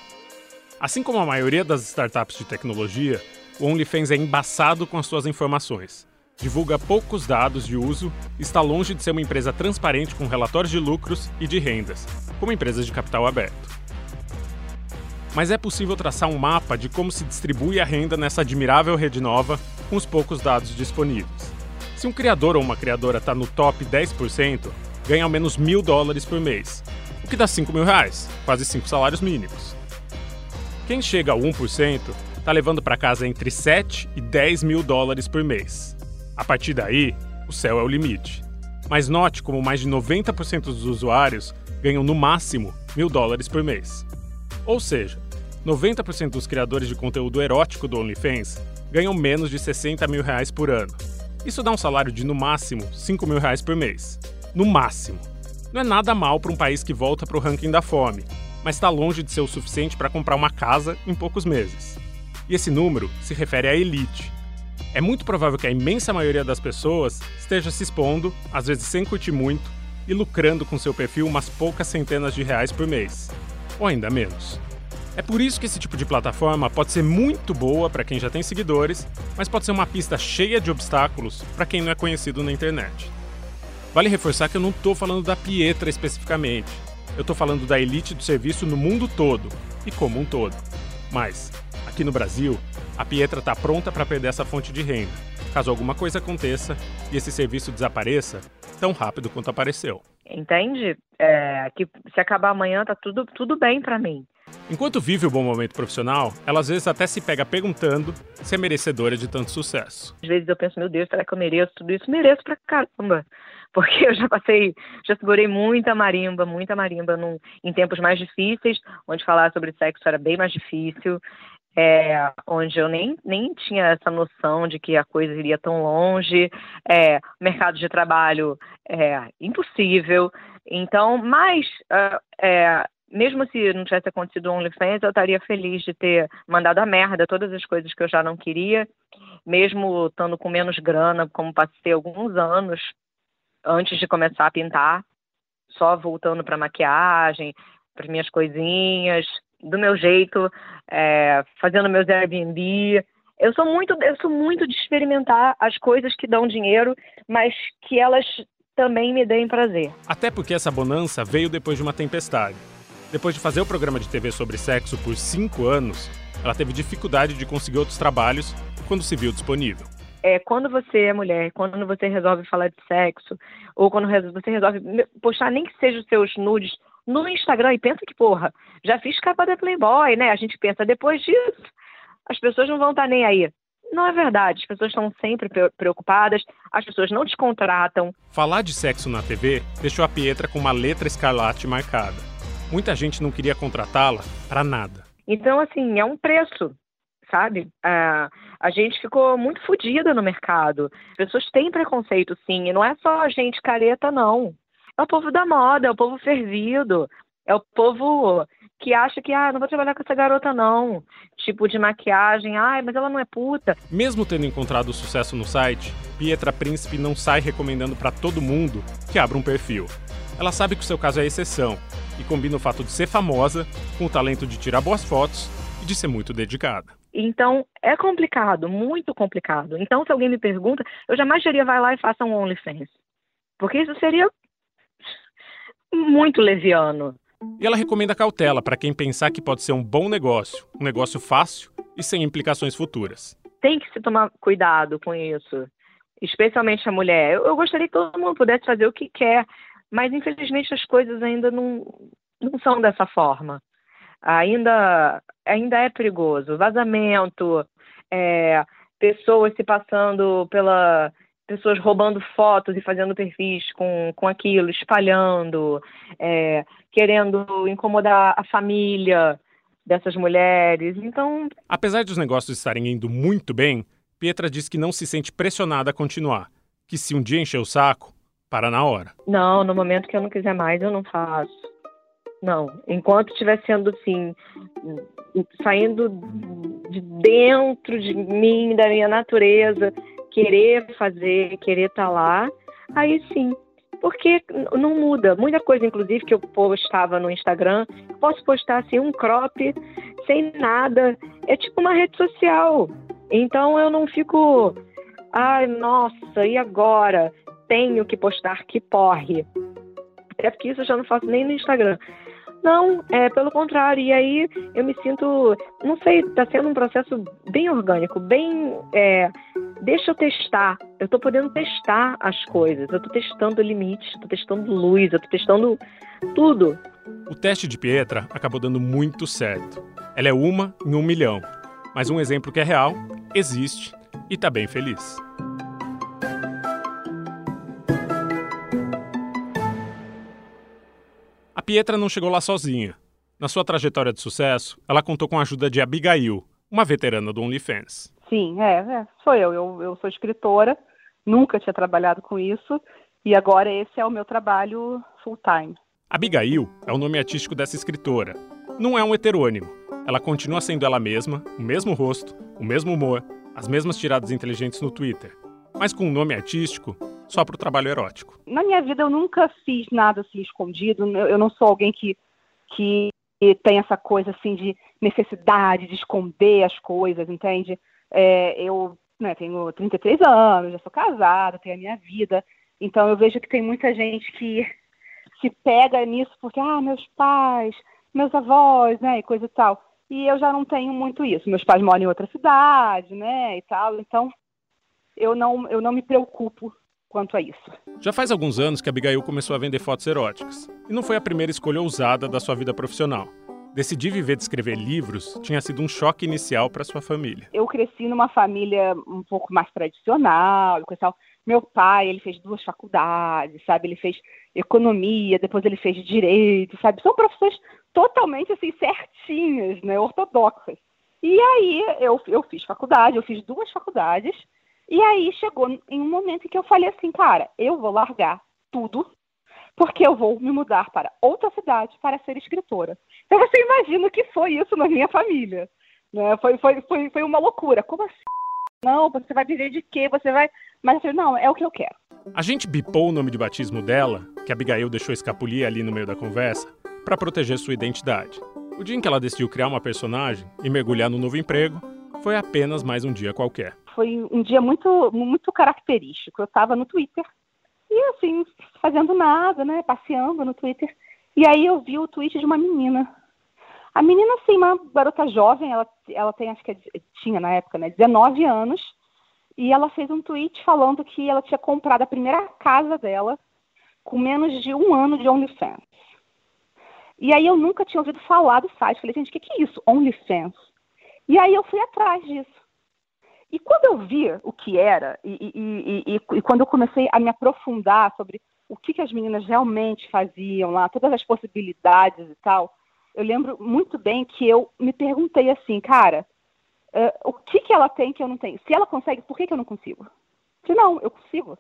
Assim como a maioria das startups de tecnologia, o OnlyFans é embaçado com as suas informações. Divulga poucos dados de uso está longe de ser uma empresa transparente com relatórios de lucros e de rendas, como empresas de capital aberto. Mas é possível traçar um mapa de como se distribui a renda nessa admirável rede nova com os poucos dados disponíveis. Se um criador ou uma criadora está no top 10%, ganha ao menos mil dólares por mês, o que dá 5 mil reais, quase 5 salários mínimos. Quem chega a 1% está levando para casa entre 7 e 10 mil dólares por mês. A partir daí, o céu é o limite. Mas note como mais de 90% dos usuários ganham no máximo mil dólares por mês. Ou seja, 90% dos criadores de conteúdo erótico do OnlyFans ganham menos de 60 mil reais por ano. Isso dá um salário de, no máximo, 5 mil reais por mês. No máximo. Não é nada mal para um país que volta para o ranking da fome, mas está longe de ser o suficiente para comprar uma casa em poucos meses. E esse número se refere à elite. É muito provável que a imensa maioria das pessoas esteja se expondo, às vezes sem curtir muito, e lucrando com seu perfil umas poucas centenas de reais por mês. Ou ainda menos. É por isso que esse tipo de plataforma pode ser muito boa para quem já tem seguidores, mas pode ser uma pista cheia de obstáculos para quem não é conhecido na internet. Vale reforçar que eu não estou falando da Pietra especificamente. Eu estou falando da elite do serviço no mundo todo e como um todo. Mas, aqui no Brasil, a Pietra está pronta para perder essa fonte de renda, caso alguma coisa aconteça e esse serviço desapareça tão rápido quanto apareceu. Entende? É, que se acabar amanhã tá tudo, tudo bem para mim. Enquanto vive o bom momento profissional, ela às vezes até se pega perguntando se é merecedora de tanto sucesso. Às vezes eu penso, meu Deus, será que eu mereço tudo isso? Mereço pra caramba. Porque eu já passei, já segurei muita marimba, muita marimba num, em tempos mais difíceis, onde falar sobre sexo era bem mais difícil. É, onde eu nem, nem tinha essa noção de que a coisa iria tão longe, é, mercado de trabalho é impossível. Então, mas uh, é, mesmo se não tivesse acontecido o OnlyFans, eu estaria feliz de ter mandado a merda todas as coisas que eu já não queria, mesmo estando com menos grana, como passei alguns anos antes de começar a pintar, só voltando para maquiagem, para minhas coisinhas, do meu jeito, é, fazendo meus Airbnb. Eu sou muito, eu sou muito de experimentar as coisas que dão dinheiro, mas que elas também me deem prazer. Até porque essa bonança veio depois de uma tempestade. Depois de fazer o programa de TV sobre sexo por cinco anos, ela teve dificuldade de conseguir outros trabalhos quando se viu disponível. É, quando você é mulher, quando você resolve falar de sexo, ou quando você resolve postar nem que seja os seus nudes no Instagram, e pensa que, porra, já fiz capa da Playboy, né? A gente pensa, depois disso, as pessoas não vão estar nem aí. Não é verdade, as pessoas estão sempre preocupadas, as pessoas não te contratam. Falar de sexo na TV deixou a Pietra com uma letra escarlate marcada. Muita gente não queria contratá-la para nada. Então, assim, é um preço, sabe? Ah, a gente ficou muito fodida no mercado. As pessoas têm preconceito, sim, e não é só a gente careta, não. É o povo da moda, é o povo fervido, é o povo que acha que, ah, não vou trabalhar com essa garota, não. Tipo de maquiagem, ai, mas ela não é puta. Mesmo tendo encontrado sucesso no site, Pietra Príncipe não sai recomendando para todo mundo que abra um perfil. Ela sabe que o seu caso é exceção e combina o fato de ser famosa com o talento de tirar boas fotos e de ser muito dedicada. Então, é complicado, muito complicado. Então, se alguém me pergunta, eu jamais diria vai lá e faça um OnlyFans. Porque isso seria muito leviano. E ela recomenda cautela para quem pensar que pode ser um bom negócio, um negócio fácil e sem implicações futuras. Tem que se tomar cuidado com isso, especialmente a mulher. Eu, eu gostaria que todo mundo pudesse fazer o que quer, mas infelizmente as coisas ainda não, não são dessa forma. Ainda, ainda é perigoso. Vazamento, é, pessoas se passando pela, pessoas roubando fotos e fazendo perfis com, com aquilo, espalhando, é, querendo incomodar a família dessas mulheres. Então. Apesar dos negócios estarem indo muito bem, Pietra diz que não se sente pressionada a continuar. Que se um dia encher o saco, para na hora. Não, no momento que eu não quiser mais, eu não faço. Não. Enquanto estiver sendo assim, saindo de dentro de mim, da minha natureza, querer fazer, querer estar tá lá, aí sim. Porque não muda. Muita coisa, inclusive, que eu postava no Instagram, posso postar assim um crop sem nada. É tipo uma rede social. Então eu não fico, ai, nossa, e agora? Tenho que postar que porre. Até porque isso eu já não faço nem no Instagram. Não, é pelo contrário. E aí eu me sinto, não sei, está sendo um processo bem orgânico, bem. É, deixa eu testar. Eu estou podendo testar as coisas. Eu estou testando limites, estou testando luz, eu estou testando tudo. O teste de Pietra acabou dando muito certo. Ela é uma em um milhão. Mas um exemplo que é real, existe e está bem feliz. Pietra não chegou lá sozinha. Na sua trajetória de sucesso, ela contou com a ajuda de Abigail, uma veterana do OnlyFans. Sim, é, é sou eu. eu. Eu sou escritora, nunca tinha trabalhado com isso e agora esse é o meu trabalho full time. Abigail é o nome artístico dessa escritora. Não é um heterônimo. Ela continua sendo ela mesma, o mesmo rosto, o mesmo humor, as mesmas tiradas inteligentes no Twitter, mas com um nome artístico só para o trabalho erótico? Na minha vida eu nunca fiz nada assim escondido. Eu não sou alguém que, que tem essa coisa assim de necessidade de esconder as coisas, entende? É, eu né, tenho 33 anos, já sou casada, tenho a minha vida. Então eu vejo que tem muita gente que se pega nisso porque, ah, meus pais, meus avós, né, e coisa e tal. E eu já não tenho muito isso. Meus pais moram em outra cidade, né, e tal. Então eu não, eu não me preocupo quanto a isso. Já faz alguns anos que Abigail começou a vender fotos eróticas. E não foi a primeira escolha ousada da sua vida profissional. Decidir viver de escrever livros tinha sido um choque inicial para sua família. Eu cresci numa família um pouco mais tradicional. Meu pai, ele fez duas faculdades, sabe? Ele fez economia, depois ele fez direito, sabe? São profissões totalmente assim certinhas, né, ortodoxas. E aí eu, eu fiz faculdade, eu fiz duas faculdades e aí chegou em um momento em que eu falei assim, cara, eu vou largar tudo, porque eu vou me mudar para outra cidade para ser escritora. Então você imagina o que foi isso na minha família. Né? Foi, foi, foi, foi uma loucura. Como assim? Não, você vai viver de quê? Você vai. Mas falei, não, é o que eu quero. A gente bipou o nome de batismo dela, que Abigail deixou escapulir ali no meio da conversa, para proteger sua identidade. O dia em que ela decidiu criar uma personagem e mergulhar no novo emprego foi apenas mais um dia qualquer foi um dia muito, muito característico. Eu estava no Twitter e, assim, fazendo nada, né? Passeando no Twitter. E aí eu vi o tweet de uma menina. A menina, assim, uma garota jovem, ela, ela tem, acho que é tinha na época, né? 19 anos. E ela fez um tweet falando que ela tinha comprado a primeira casa dela com menos de um ano de OnlyFans. E aí eu nunca tinha ouvido falar do site. Falei, gente, o que, que é isso? OnlyFans. E aí eu fui atrás disso. E quando eu vi o que era, e, e, e, e, quando eu comecei a me aprofundar sobre o que, que as meninas realmente faziam lá, todas as possibilidades e tal, eu lembro muito bem que eu me perguntei assim, cara, uh, o que, que ela tem que eu não tenho? Se ela consegue, por que, que eu não consigo? Se não, eu consigo.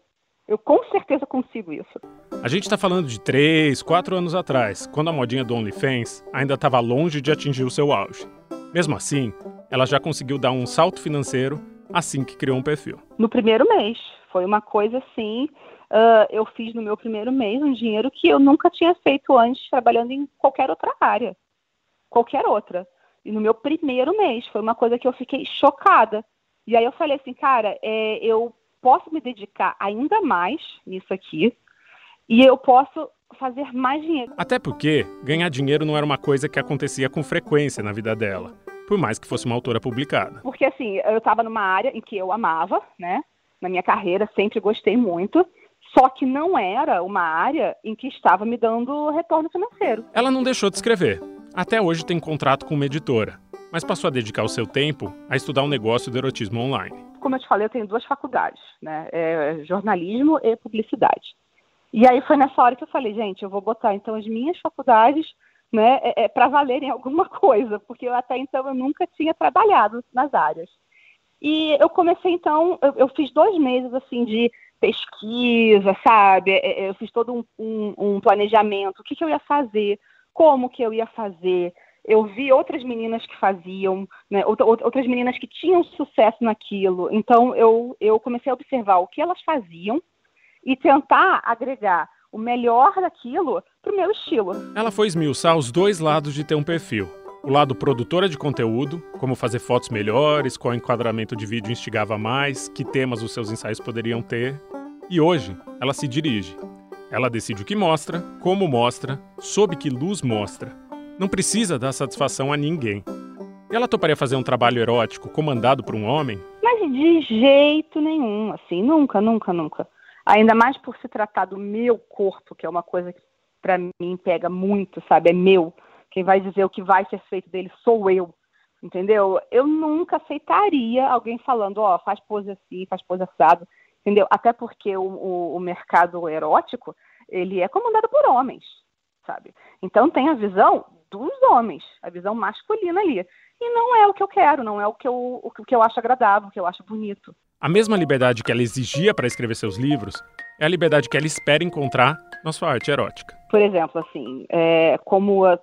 Eu com certeza consigo isso. A gente está falando de três, quatro anos atrás, quando a modinha do OnlyFans ainda estava longe de atingir o seu auge. Mesmo assim, ela já conseguiu dar um salto financeiro assim que criou um perfil. No primeiro mês. Foi uma coisa assim. Uh, eu fiz no meu primeiro mês um dinheiro que eu nunca tinha feito antes trabalhando em qualquer outra área. Qualquer outra. E no meu primeiro mês. Foi uma coisa que eu fiquei chocada. E aí eu falei assim, cara, é, eu posso me dedicar ainda mais nisso aqui e eu posso fazer mais dinheiro. Até porque ganhar dinheiro não era uma coisa que acontecia com frequência na vida dela, por mais que fosse uma autora publicada. Porque assim, eu estava numa área em que eu amava, né? Na minha carreira sempre gostei muito, só que não era uma área em que estava me dando retorno financeiro. Ela não deixou de escrever. Até hoje tem contrato com uma editora, mas passou a dedicar o seu tempo a estudar o um negócio do erotismo online como eu te falei, eu tenho duas faculdades, né? É jornalismo e publicidade. E aí foi nessa hora que eu falei, gente, eu vou botar então as minhas faculdades, né, é, é para valerem alguma coisa, porque eu até então eu nunca tinha trabalhado nas áreas. E eu comecei então, eu, eu fiz dois meses assim de pesquisa, sabe? É, é, eu fiz todo um, um, um planejamento, o que, que eu ia fazer, como que eu ia fazer, eu vi outras meninas que faziam, né, outras meninas que tinham sucesso naquilo. Então eu, eu comecei a observar o que elas faziam e tentar agregar o melhor daquilo para o meu estilo. Ela foi esmiuçar os dois lados de ter um perfil. O lado produtora de conteúdo, como fazer fotos melhores, qual enquadramento de vídeo instigava mais, que temas os seus ensaios poderiam ter. E hoje, ela se dirige. Ela decide o que mostra, como mostra, sob que luz mostra não precisa dar satisfação a ninguém. E ela toparia fazer um trabalho erótico comandado por um homem? Mas de jeito nenhum, assim, nunca, nunca, nunca. Ainda mais por se tratar do meu corpo, que é uma coisa que para mim pega muito, sabe? É meu. Quem vai dizer o que vai ser feito dele sou eu. Entendeu? Eu nunca aceitaria alguém falando, ó, oh, faz pose assim, faz pose assado. Entendeu? Até porque o, o, o mercado erótico, ele é comandado por homens, sabe? Então tem a visão dos homens, a visão masculina ali. E não é o que eu quero, não é o que eu, o que eu acho agradável, o que eu acho bonito. A mesma liberdade que ela exigia para escrever seus livros é a liberdade que ela espera encontrar na sua arte erótica. Por exemplo, assim, é, como a,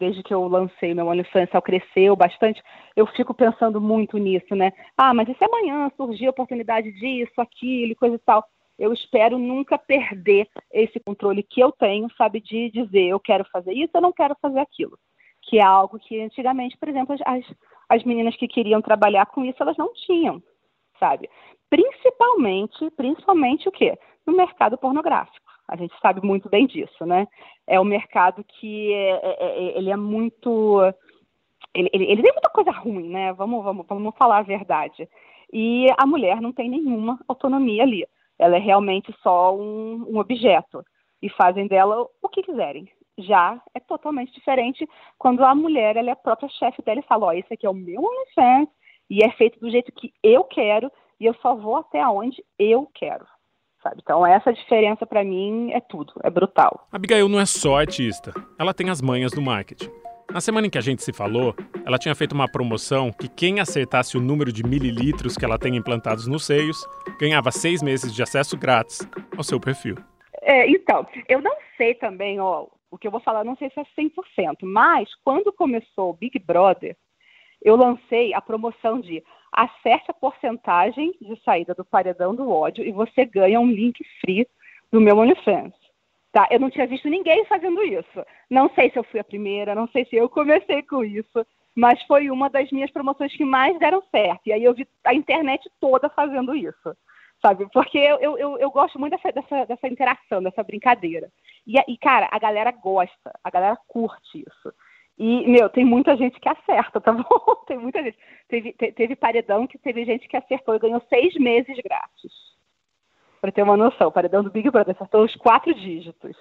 desde que eu lancei meu OnlyFans, cresceu bastante, eu fico pensando muito nisso, né? Ah, mas e se amanhã surgir a oportunidade disso, aquilo, coisa e tal? eu espero nunca perder esse controle que eu tenho, sabe, de dizer eu quero fazer isso, eu não quero fazer aquilo. Que é algo que antigamente, por exemplo, as, as meninas que queriam trabalhar com isso, elas não tinham, sabe? Principalmente, principalmente o quê? No mercado pornográfico. A gente sabe muito bem disso, né? É um mercado que é, é, é ele é muito. Ele, ele, ele tem muita coisa ruim, né? Vamos, vamos, vamos falar a verdade. E a mulher não tem nenhuma autonomia ali. Ela é realmente só um, um objeto e fazem dela o que quiserem. Já é totalmente diferente quando a mulher ela é a própria chefe dela e fala: Ó, oh, esse aqui é o meu OnlyFans e é feito do jeito que eu quero e eu só vou até onde eu quero. Sabe? Então, essa diferença para mim é tudo, é brutal. A Abigail não é só artista, ela tem as manhas do marketing. Na semana em que a gente se falou, ela tinha feito uma promoção que quem acertasse o número de mililitros que ela tem implantados nos seios ganhava seis meses de acesso grátis ao seu perfil. É, então, eu não sei também, ó, o que eu vou falar, não sei se é 100%, mas quando começou o Big Brother, eu lancei a promoção de acerte a porcentagem de saída do paredão do ódio e você ganha um link free do meu OnlyFans. Tá? Eu não tinha visto ninguém fazendo isso. Não sei se eu fui a primeira, não sei se eu comecei com isso, mas foi uma das minhas promoções que mais deram certo. E aí eu vi a internet toda fazendo isso, sabe? Porque eu, eu, eu gosto muito dessa, dessa, dessa interação, dessa brincadeira. E, e, cara, a galera gosta, a galera curte isso. E, meu, tem muita gente que acerta, tá bom? tem muita gente. Teve, te, teve paredão que teve gente que acertou e ganhou seis meses grátis para ter uma noção. O paredão do Big Brother acertou os quatro dígitos.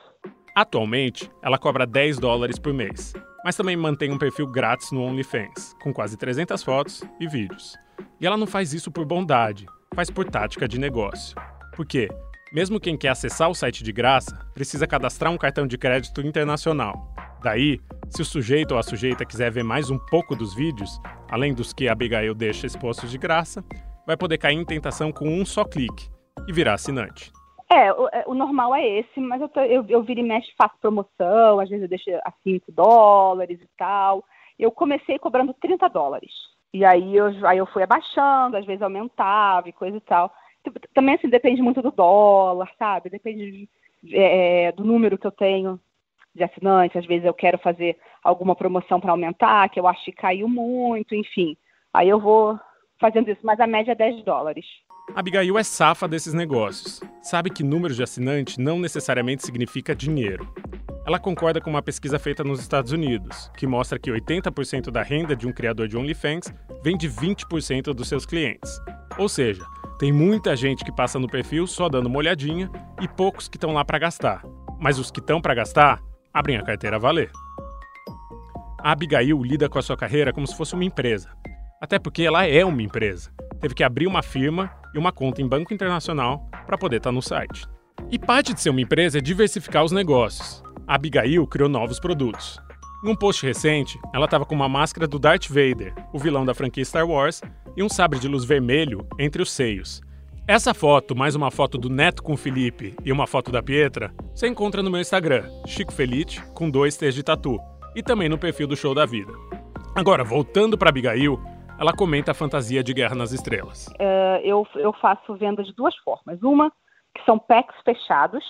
Atualmente, ela cobra 10 dólares por mês, mas também mantém um perfil grátis no OnlyFans, com quase 300 fotos e vídeos. E ela não faz isso por bondade, faz por tática de negócio. Por quê? Mesmo quem quer acessar o site de graça, precisa cadastrar um cartão de crédito internacional. Daí, se o sujeito ou a sujeita quiser ver mais um pouco dos vídeos, além dos que a Abigail deixa expostos de graça, vai poder cair em tentação com um só clique e virar assinante. É, o, é, o normal é esse, mas eu, tô, eu, eu viro e faço promoção, às vezes eu deixo a 5 dólares e tal. Eu comecei cobrando 30 dólares. E aí eu, aí eu fui abaixando, às vezes aumentava e coisa e tal. Também, assim, depende muito do dólar, sabe? Depende de, é, do número que eu tenho de assinantes. Às vezes eu quero fazer alguma promoção para aumentar, que eu acho que caiu muito, enfim. Aí eu vou fazendo isso, mas a média é 10 dólares. Abigail é safa desses negócios. Sabe que número de assinante não necessariamente significa dinheiro. Ela concorda com uma pesquisa feita nos Estados Unidos, que mostra que 80% da renda de um criador de OnlyFans vem de 20% dos seus clientes. Ou seja, tem muita gente que passa no perfil só dando uma olhadinha e poucos que estão lá para gastar. Mas os que estão para gastar abrem a carteira a valer. A Abigail lida com a sua carreira como se fosse uma empresa. Até porque ela é uma empresa. Teve que abrir uma firma e uma conta em banco internacional para poder estar tá no site. E parte de ser uma empresa é diversificar os negócios. A Abigail criou novos produtos. Em um post recente, ela estava com uma máscara do Darth Vader, o vilão da franquia Star Wars, e um sabre de luz vermelho entre os seios. Essa foto, mais uma foto do Neto com o Felipe e uma foto da Pietra, você encontra no meu Instagram, Chico Felite, com dois T's de tatu, e também no perfil do Show da Vida. Agora, voltando para Abigail, ela comenta a fantasia de Guerra nas Estrelas. Uh, eu, eu faço venda de duas formas. Uma, que são packs fechados,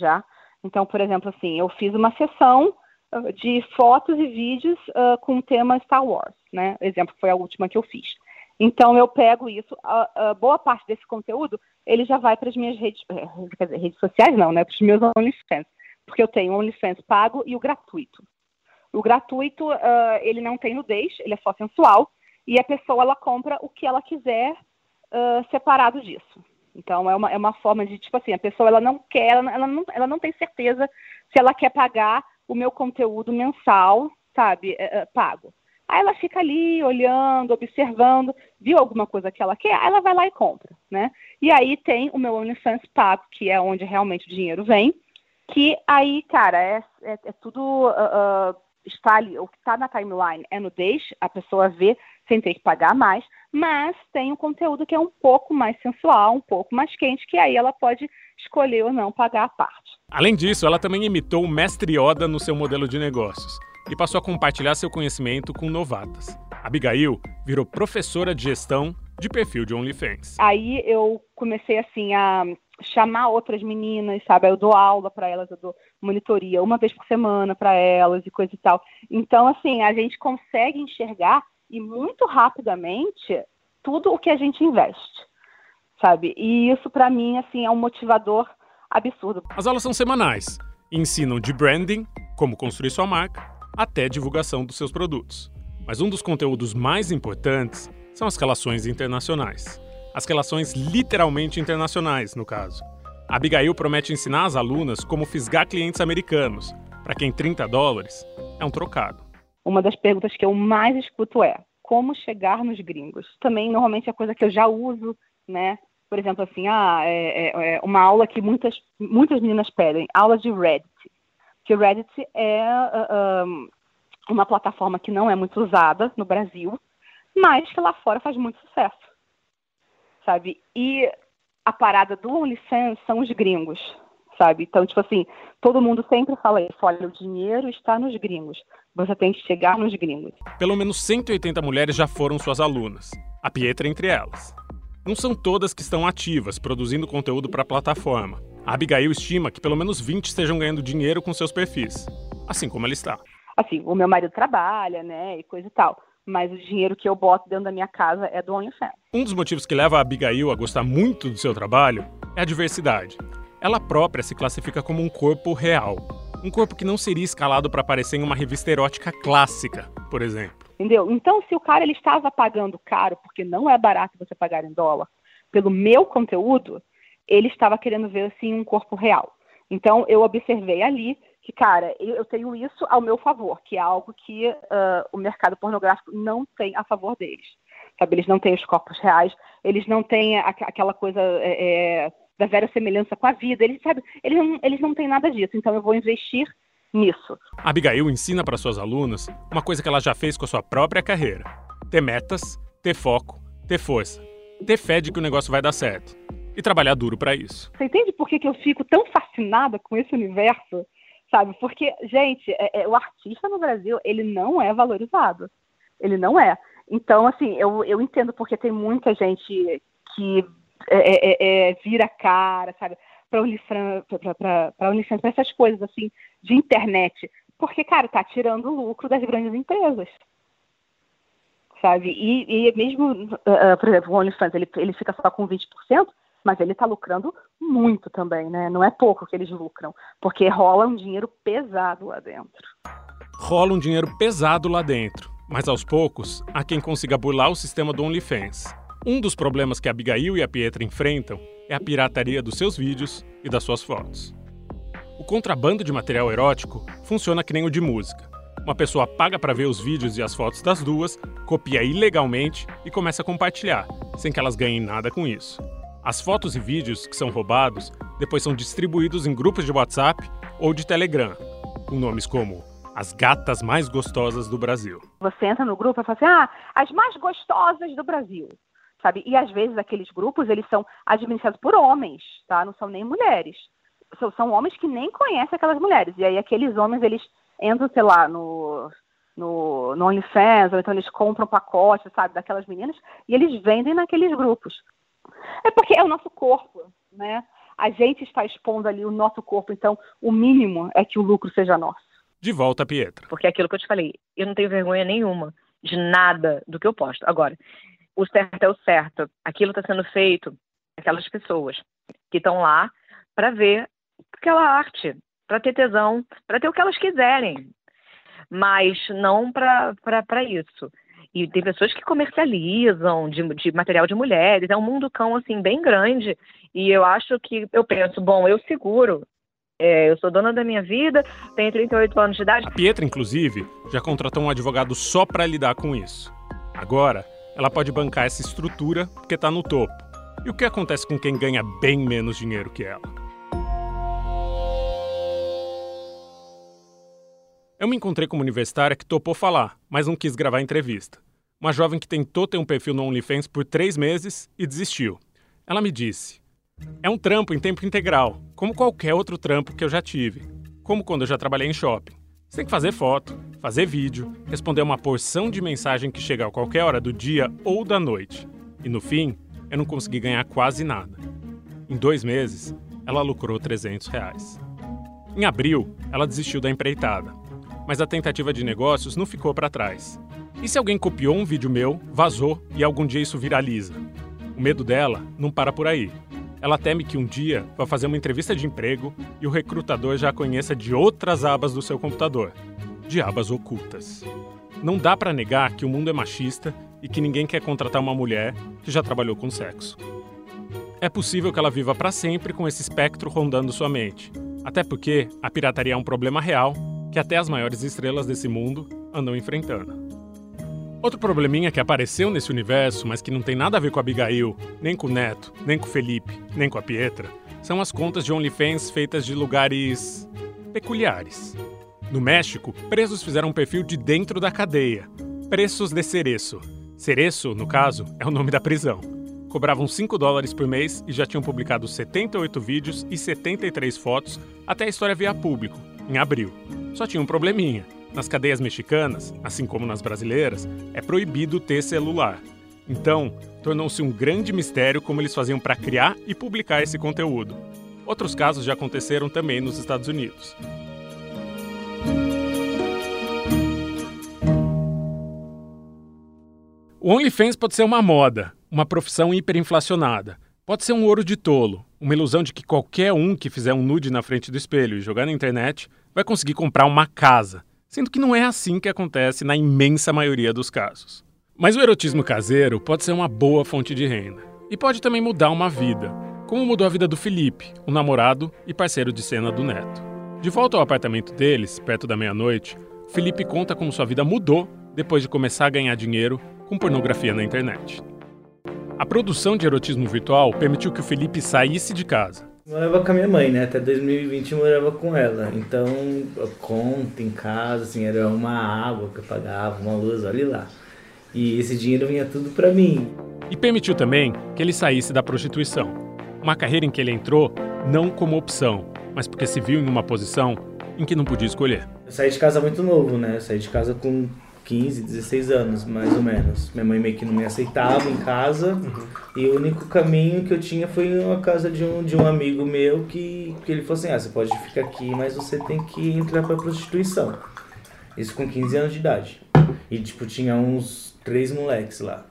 já, então, por exemplo, assim, eu fiz uma sessão uh, de fotos e vídeos uh, com o tema Star Wars, né? Exemplo foi a última que eu fiz. Então eu pego isso, a, a boa parte desse conteúdo ele já vai para as minhas redes, eh, dizer, redes sociais não, né? Para os meus OnlyFans, porque eu tenho o OnlyFans pago e o gratuito. O gratuito uh, ele não tem nudez, ele é só sensual e a pessoa ela compra o que ela quiser uh, separado disso. Então é uma, é uma forma de, tipo assim, a pessoa ela não quer, ela, ela, não, ela não tem certeza se ela quer pagar o meu conteúdo mensal, sabe, é, pago. Aí ela fica ali olhando, observando, viu alguma coisa que ela quer, aí ela vai lá e compra, né? E aí tem o meu OnlyFans pago, que é onde realmente o dinheiro vem, que aí, cara, é, é, é tudo uh, uh, está ali, o que está na timeline é deixe, a pessoa vê sem ter que pagar mais, mas tem um conteúdo que é um pouco mais sensual, um pouco mais quente, que aí ela pode escolher ou não pagar a parte. Além disso, ela também imitou o mestre Yoda no seu modelo de negócios e passou a compartilhar seu conhecimento com novatas. Abigail virou professora de gestão de perfil de OnlyFans. Aí eu comecei assim a chamar outras meninas, sabe? Eu dou aula para elas, eu dou monitoria uma vez por semana para elas e coisa e tal. Então, assim, a gente consegue enxergar e muito rapidamente tudo o que a gente investe, sabe? E isso para mim assim é um motivador absurdo. As aulas são semanais ensinam de branding, como construir sua marca, até divulgação dos seus produtos. Mas um dos conteúdos mais importantes são as relações internacionais. As relações literalmente internacionais, no caso. A Abigail promete ensinar as alunas como fisgar clientes americanos, para quem 30 dólares é um trocado. Uma das perguntas que eu mais escuto é como chegar nos gringos. Também, normalmente, é coisa que eu já uso, né? Por exemplo, assim, ah, é, é, é uma aula que muitas, muitas meninas pedem, aula de Reddit. Que o Reddit é uh, um, uma plataforma que não é muito usada no Brasil, mas que lá fora faz muito sucesso, sabe? E a parada do OnlyFans são os gringos, sabe? Então, tipo assim, todo mundo sempre fala isso, olha, o dinheiro está nos gringos. Você tem que chegar nos gringos. Pelo menos 180 mulheres já foram suas alunas, a Pietra entre elas. Não são todas que estão ativas, produzindo conteúdo para a plataforma. A Abigail estima que pelo menos 20 estejam ganhando dinheiro com seus perfis, assim como ela está. Assim, o meu marido trabalha, né, e coisa e tal mas o dinheiro que eu boto dentro da minha casa é do OnlyFans. Um dos motivos que leva a Abigail a gostar muito do seu trabalho é a diversidade. Ela própria se classifica como um corpo real. Um corpo que não seria escalado para aparecer em uma revista erótica clássica, por exemplo. Entendeu? Então, se o cara ele estava pagando caro, porque não é barato você pagar em dólar, pelo meu conteúdo, ele estava querendo ver assim um corpo real. Então, eu observei ali que, cara, eu tenho isso ao meu favor, que é algo que uh, o mercado pornográfico não tem a favor deles. Sabe? Eles não têm os corpos reais, eles não têm aquela coisa é, da vera semelhança com a vida. Eles, sabe, eles, não, eles não têm nada disso. Então eu vou investir nisso. A Abigail ensina para suas alunas uma coisa que ela já fez com a sua própria carreira: ter metas, ter foco, ter força, ter fé de que o negócio vai dar certo e trabalhar duro para isso. Você entende por que, que eu fico tão fascinada com esse universo? Sabe? Porque, gente, é, é, o artista no Brasil, ele não é valorizado. Ele não é. Então, assim, eu, eu entendo porque tem muita gente que é, é, é vira cara, sabe? Para OnlyFans, para essas coisas, assim, de internet. Porque, cara, tá tirando o lucro das grandes empresas sabe? E, e mesmo, uh, por exemplo, o OnlyFans, ele, ele fica só com 20%, mas ele está lucrando muito também, né? Não é pouco que eles lucram, porque rola um dinheiro pesado lá dentro. Rola um dinheiro pesado lá dentro, mas aos poucos há quem consiga burlar o sistema do OnlyFans. Um dos problemas que a Abigail e a Pietra enfrentam é a pirataria dos seus vídeos e das suas fotos. O contrabando de material erótico funciona que nem o de música. Uma pessoa paga para ver os vídeos e as fotos das duas, copia ilegalmente e começa a compartilhar, sem que elas ganhem nada com isso. As fotos e vídeos que são roubados depois são distribuídos em grupos de WhatsApp ou de Telegram, com nomes como as gatas mais gostosas do Brasil. Você entra no grupo e fala assim: ah, as mais gostosas do Brasil. Sabe? E às vezes aqueles grupos eles são administrados por homens, tá? Não são nem mulheres. São, são homens que nem conhecem aquelas mulheres. E aí aqueles homens eles entram, sei lá, no no, no OnlyFans, ou então eles compram pacote, sabe, daquelas meninas, e eles vendem naqueles grupos. É porque é o nosso corpo, né? A gente está expondo ali o nosso corpo, então o mínimo é que o lucro seja nosso. De volta, Pietra. Porque é aquilo que eu te falei, eu não tenho vergonha nenhuma de nada do que eu posto. Agora, o certo é o certo. Aquilo está sendo feito aquelas pessoas que estão lá para ver aquela arte, para ter tesão, para ter o que elas quiserem, mas não para isso. E tem pessoas que comercializam de, de material de mulheres. É um mundo cão, assim, bem grande. E eu acho que, eu penso, bom, eu seguro. É, eu sou dona da minha vida, tenho 38 anos de idade. A Pietra, inclusive, já contratou um advogado só para lidar com isso. Agora, ela pode bancar essa estrutura porque está no topo. E o que acontece com quem ganha bem menos dinheiro que ela? Eu me encontrei com uma universitária que topou falar, mas não quis gravar a entrevista. Uma jovem que tentou ter um perfil no OnlyFans por três meses e desistiu. Ela me disse: É um trampo em tempo integral, como qualquer outro trampo que eu já tive. Como quando eu já trabalhei em shopping. Você tem que fazer foto, fazer vídeo, responder uma porção de mensagem que chega a qualquer hora do dia ou da noite. E no fim, eu não consegui ganhar quase nada. Em dois meses, ela lucrou 300 reais. Em abril, ela desistiu da empreitada mas a tentativa de negócios não ficou para trás. E se alguém copiou um vídeo meu, vazou e algum dia isso viraliza? O medo dela não para por aí. Ela teme que um dia vá fazer uma entrevista de emprego e o recrutador já a conheça de outras abas do seu computador de abas ocultas. Não dá para negar que o mundo é machista e que ninguém quer contratar uma mulher que já trabalhou com sexo. É possível que ela viva para sempre com esse espectro rondando sua mente, até porque a pirataria é um problema real que até as maiores estrelas desse mundo andam enfrentando. Outro probleminha que apareceu nesse universo, mas que não tem nada a ver com a Abigail, nem com o Neto, nem com o Felipe, nem com a Pietra, são as contas de OnlyFans feitas de lugares peculiares. No México, presos fizeram um perfil de dentro da cadeia, Preços de Cereço. Cereço, no caso, é o nome da prisão. Cobravam 5 dólares por mês e já tinham publicado 78 vídeos e 73 fotos até a história via público, em abril. Só tinha um probleminha. Nas cadeias mexicanas, assim como nas brasileiras, é proibido ter celular. Então, tornou-se um grande mistério como eles faziam para criar e publicar esse conteúdo. Outros casos já aconteceram também nos Estados Unidos. O OnlyFans pode ser uma moda, uma profissão hiperinflacionada. Pode ser um ouro de tolo, uma ilusão de que qualquer um que fizer um nude na frente do espelho e jogar na internet vai conseguir comprar uma casa, sendo que não é assim que acontece na imensa maioria dos casos. Mas o erotismo caseiro pode ser uma boa fonte de renda e pode também mudar uma vida, como mudou a vida do Felipe, o namorado e parceiro de cena do Neto. De volta ao apartamento deles, perto da meia-noite, Felipe conta como sua vida mudou depois de começar a ganhar dinheiro com pornografia na internet. A produção de erotismo virtual permitiu que o Felipe saísse de casa, morava com a minha mãe, né? Até 2020 eu morava com ela. Então, conta em casa, assim, era uma água que eu pagava, uma luz, olha lá. E esse dinheiro vinha tudo para mim. E permitiu também que ele saísse da prostituição. Uma carreira em que ele entrou não como opção, mas porque se viu em uma posição em que não podia escolher. Eu saí de casa muito novo, né? Eu saí de casa com 15, 16 anos, mais ou menos. Minha mãe meio que não me aceitava em casa. Uhum. E o único caminho que eu tinha foi uma casa de um, de um amigo meu que, que ele falou assim: ah, você pode ficar aqui, mas você tem que entrar pra prostituição. Isso com 15 anos de idade. E, tipo, tinha uns três moleques lá.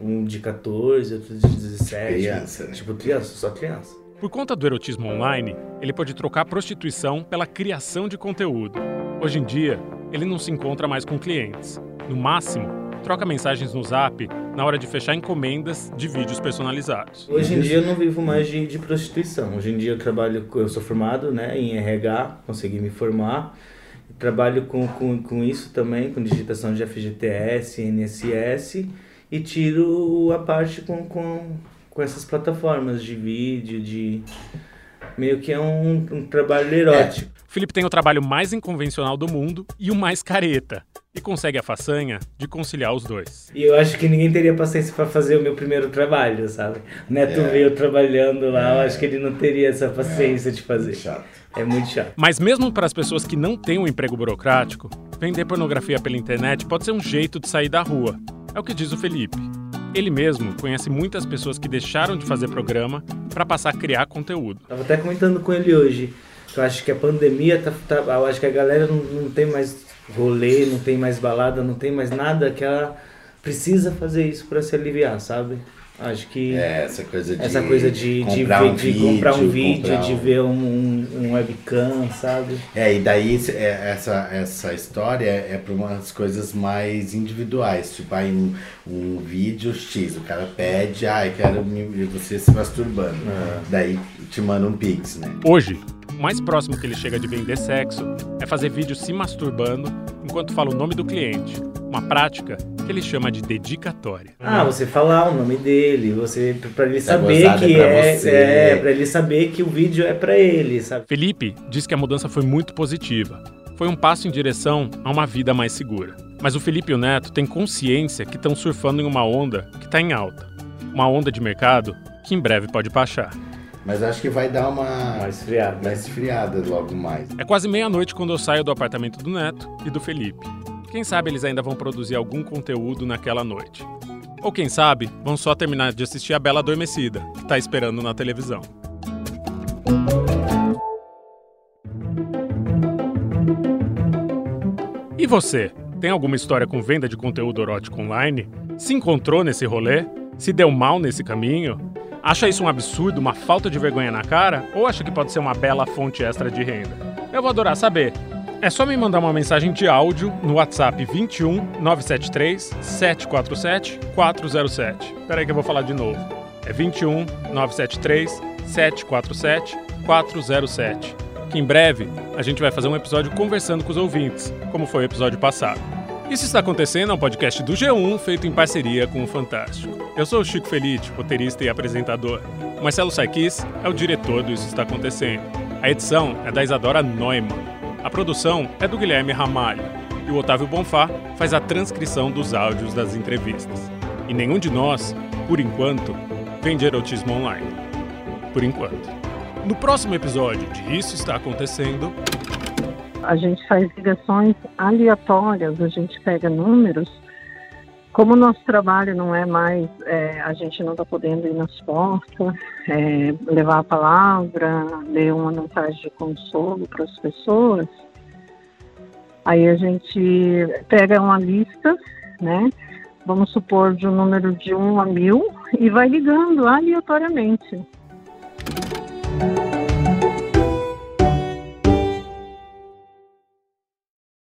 Um de 14, outro de 17. Criança, né? Tipo, criança, só criança. Por conta do erotismo online, ele pode trocar a prostituição pela criação de conteúdo. Hoje em dia, ele não se encontra mais com clientes. No máximo, troca mensagens no zap na hora de fechar encomendas de vídeos personalizados. Hoje em dia eu não vivo mais de, de prostituição. Hoje em dia eu trabalho, eu sou formado né, em RH, consegui me formar. Trabalho com, com, com isso também, com digitação de FGTS, NSS e tiro a parte com, com, com essas plataformas de vídeo, de meio que é um, um trabalho erótico. É. Felipe tem o trabalho mais inconvencional do mundo e o mais careta. E consegue a façanha de conciliar os dois. E eu acho que ninguém teria paciência para fazer o meu primeiro trabalho, sabe? O Neto é. veio trabalhando lá, é. eu acho que ele não teria essa paciência é. de fazer. Chato. É muito chato. Mas mesmo para as pessoas que não têm um emprego burocrático, vender pornografia pela internet pode ser um jeito de sair da rua. É o que diz o Felipe. Ele mesmo conhece muitas pessoas que deixaram de fazer programa para passar a criar conteúdo. Tava até comentando com ele hoje. Eu acho que a pandemia tá, tá eu acho que a galera não, não tem mais rolê, não tem mais balada, não tem mais nada que ela precisa fazer isso para se aliviar, sabe? Acho que é, essa coisa de essa coisa de, de, ver, um de vídeo, comprar um vídeo, comprar um... de ver um, um, webcam, sabe? É, e daí é, essa, essa história é para umas coisas mais individuais, tipo aí um, um vídeo X, o cara pede, ah, eu quero você se masturbando. É. Daí te manda um pix, né? Hoje, mais próximo que ele chega de vender sexo é fazer vídeos se masturbando enquanto fala o nome do cliente, uma prática que ele chama de dedicatória. Ah, você falar o nome dele, você para ele saber que é, é, é para ele saber que o vídeo é para ele, sabe? Felipe diz que a mudança foi muito positiva. Foi um passo em direção a uma vida mais segura. Mas o Felipe e o Neto têm consciência que estão surfando em uma onda que está em alta. Uma onda de mercado que em breve pode baixar. Mas acho que vai dar uma. Uma esfriada. Uma esfriada logo mais. É quase meia-noite quando eu saio do apartamento do Neto e do Felipe. Quem sabe eles ainda vão produzir algum conteúdo naquela noite. Ou quem sabe, vão só terminar de assistir a Bela Adormecida, que tá esperando na televisão. E você? Tem alguma história com venda de conteúdo erótico online? Se encontrou nesse rolê? Se deu mal nesse caminho? Acha isso um absurdo, uma falta de vergonha na cara? Ou acha que pode ser uma bela fonte extra de renda? Eu vou adorar saber. É só me mandar uma mensagem de áudio no WhatsApp 21 973 747 407. Peraí que eu vou falar de novo. É 21 973 747 407. Que em breve a gente vai fazer um episódio conversando com os ouvintes, como foi o episódio passado. Isso está acontecendo é um podcast do G1 feito em parceria com o Fantástico. Eu sou o Chico Felite, roteirista e apresentador. O Marcelo Sarkis é o diretor do Isso Está Acontecendo. A edição é da Isadora Neumann. A produção é do Guilherme Ramalho. E o Otávio Bonfá faz a transcrição dos áudios das entrevistas. E nenhum de nós, por enquanto, vende erotismo online. Por enquanto. No próximo episódio de Isso Está Acontecendo, a gente faz ligações aleatórias, a gente pega números. Como o nosso trabalho não é mais, é, a gente não está podendo ir nas portas, é, levar a palavra, ler uma mensagem de consolo para as pessoas, aí a gente pega uma lista, né? Vamos supor de um número de 1 a mil e vai ligando aleatoriamente.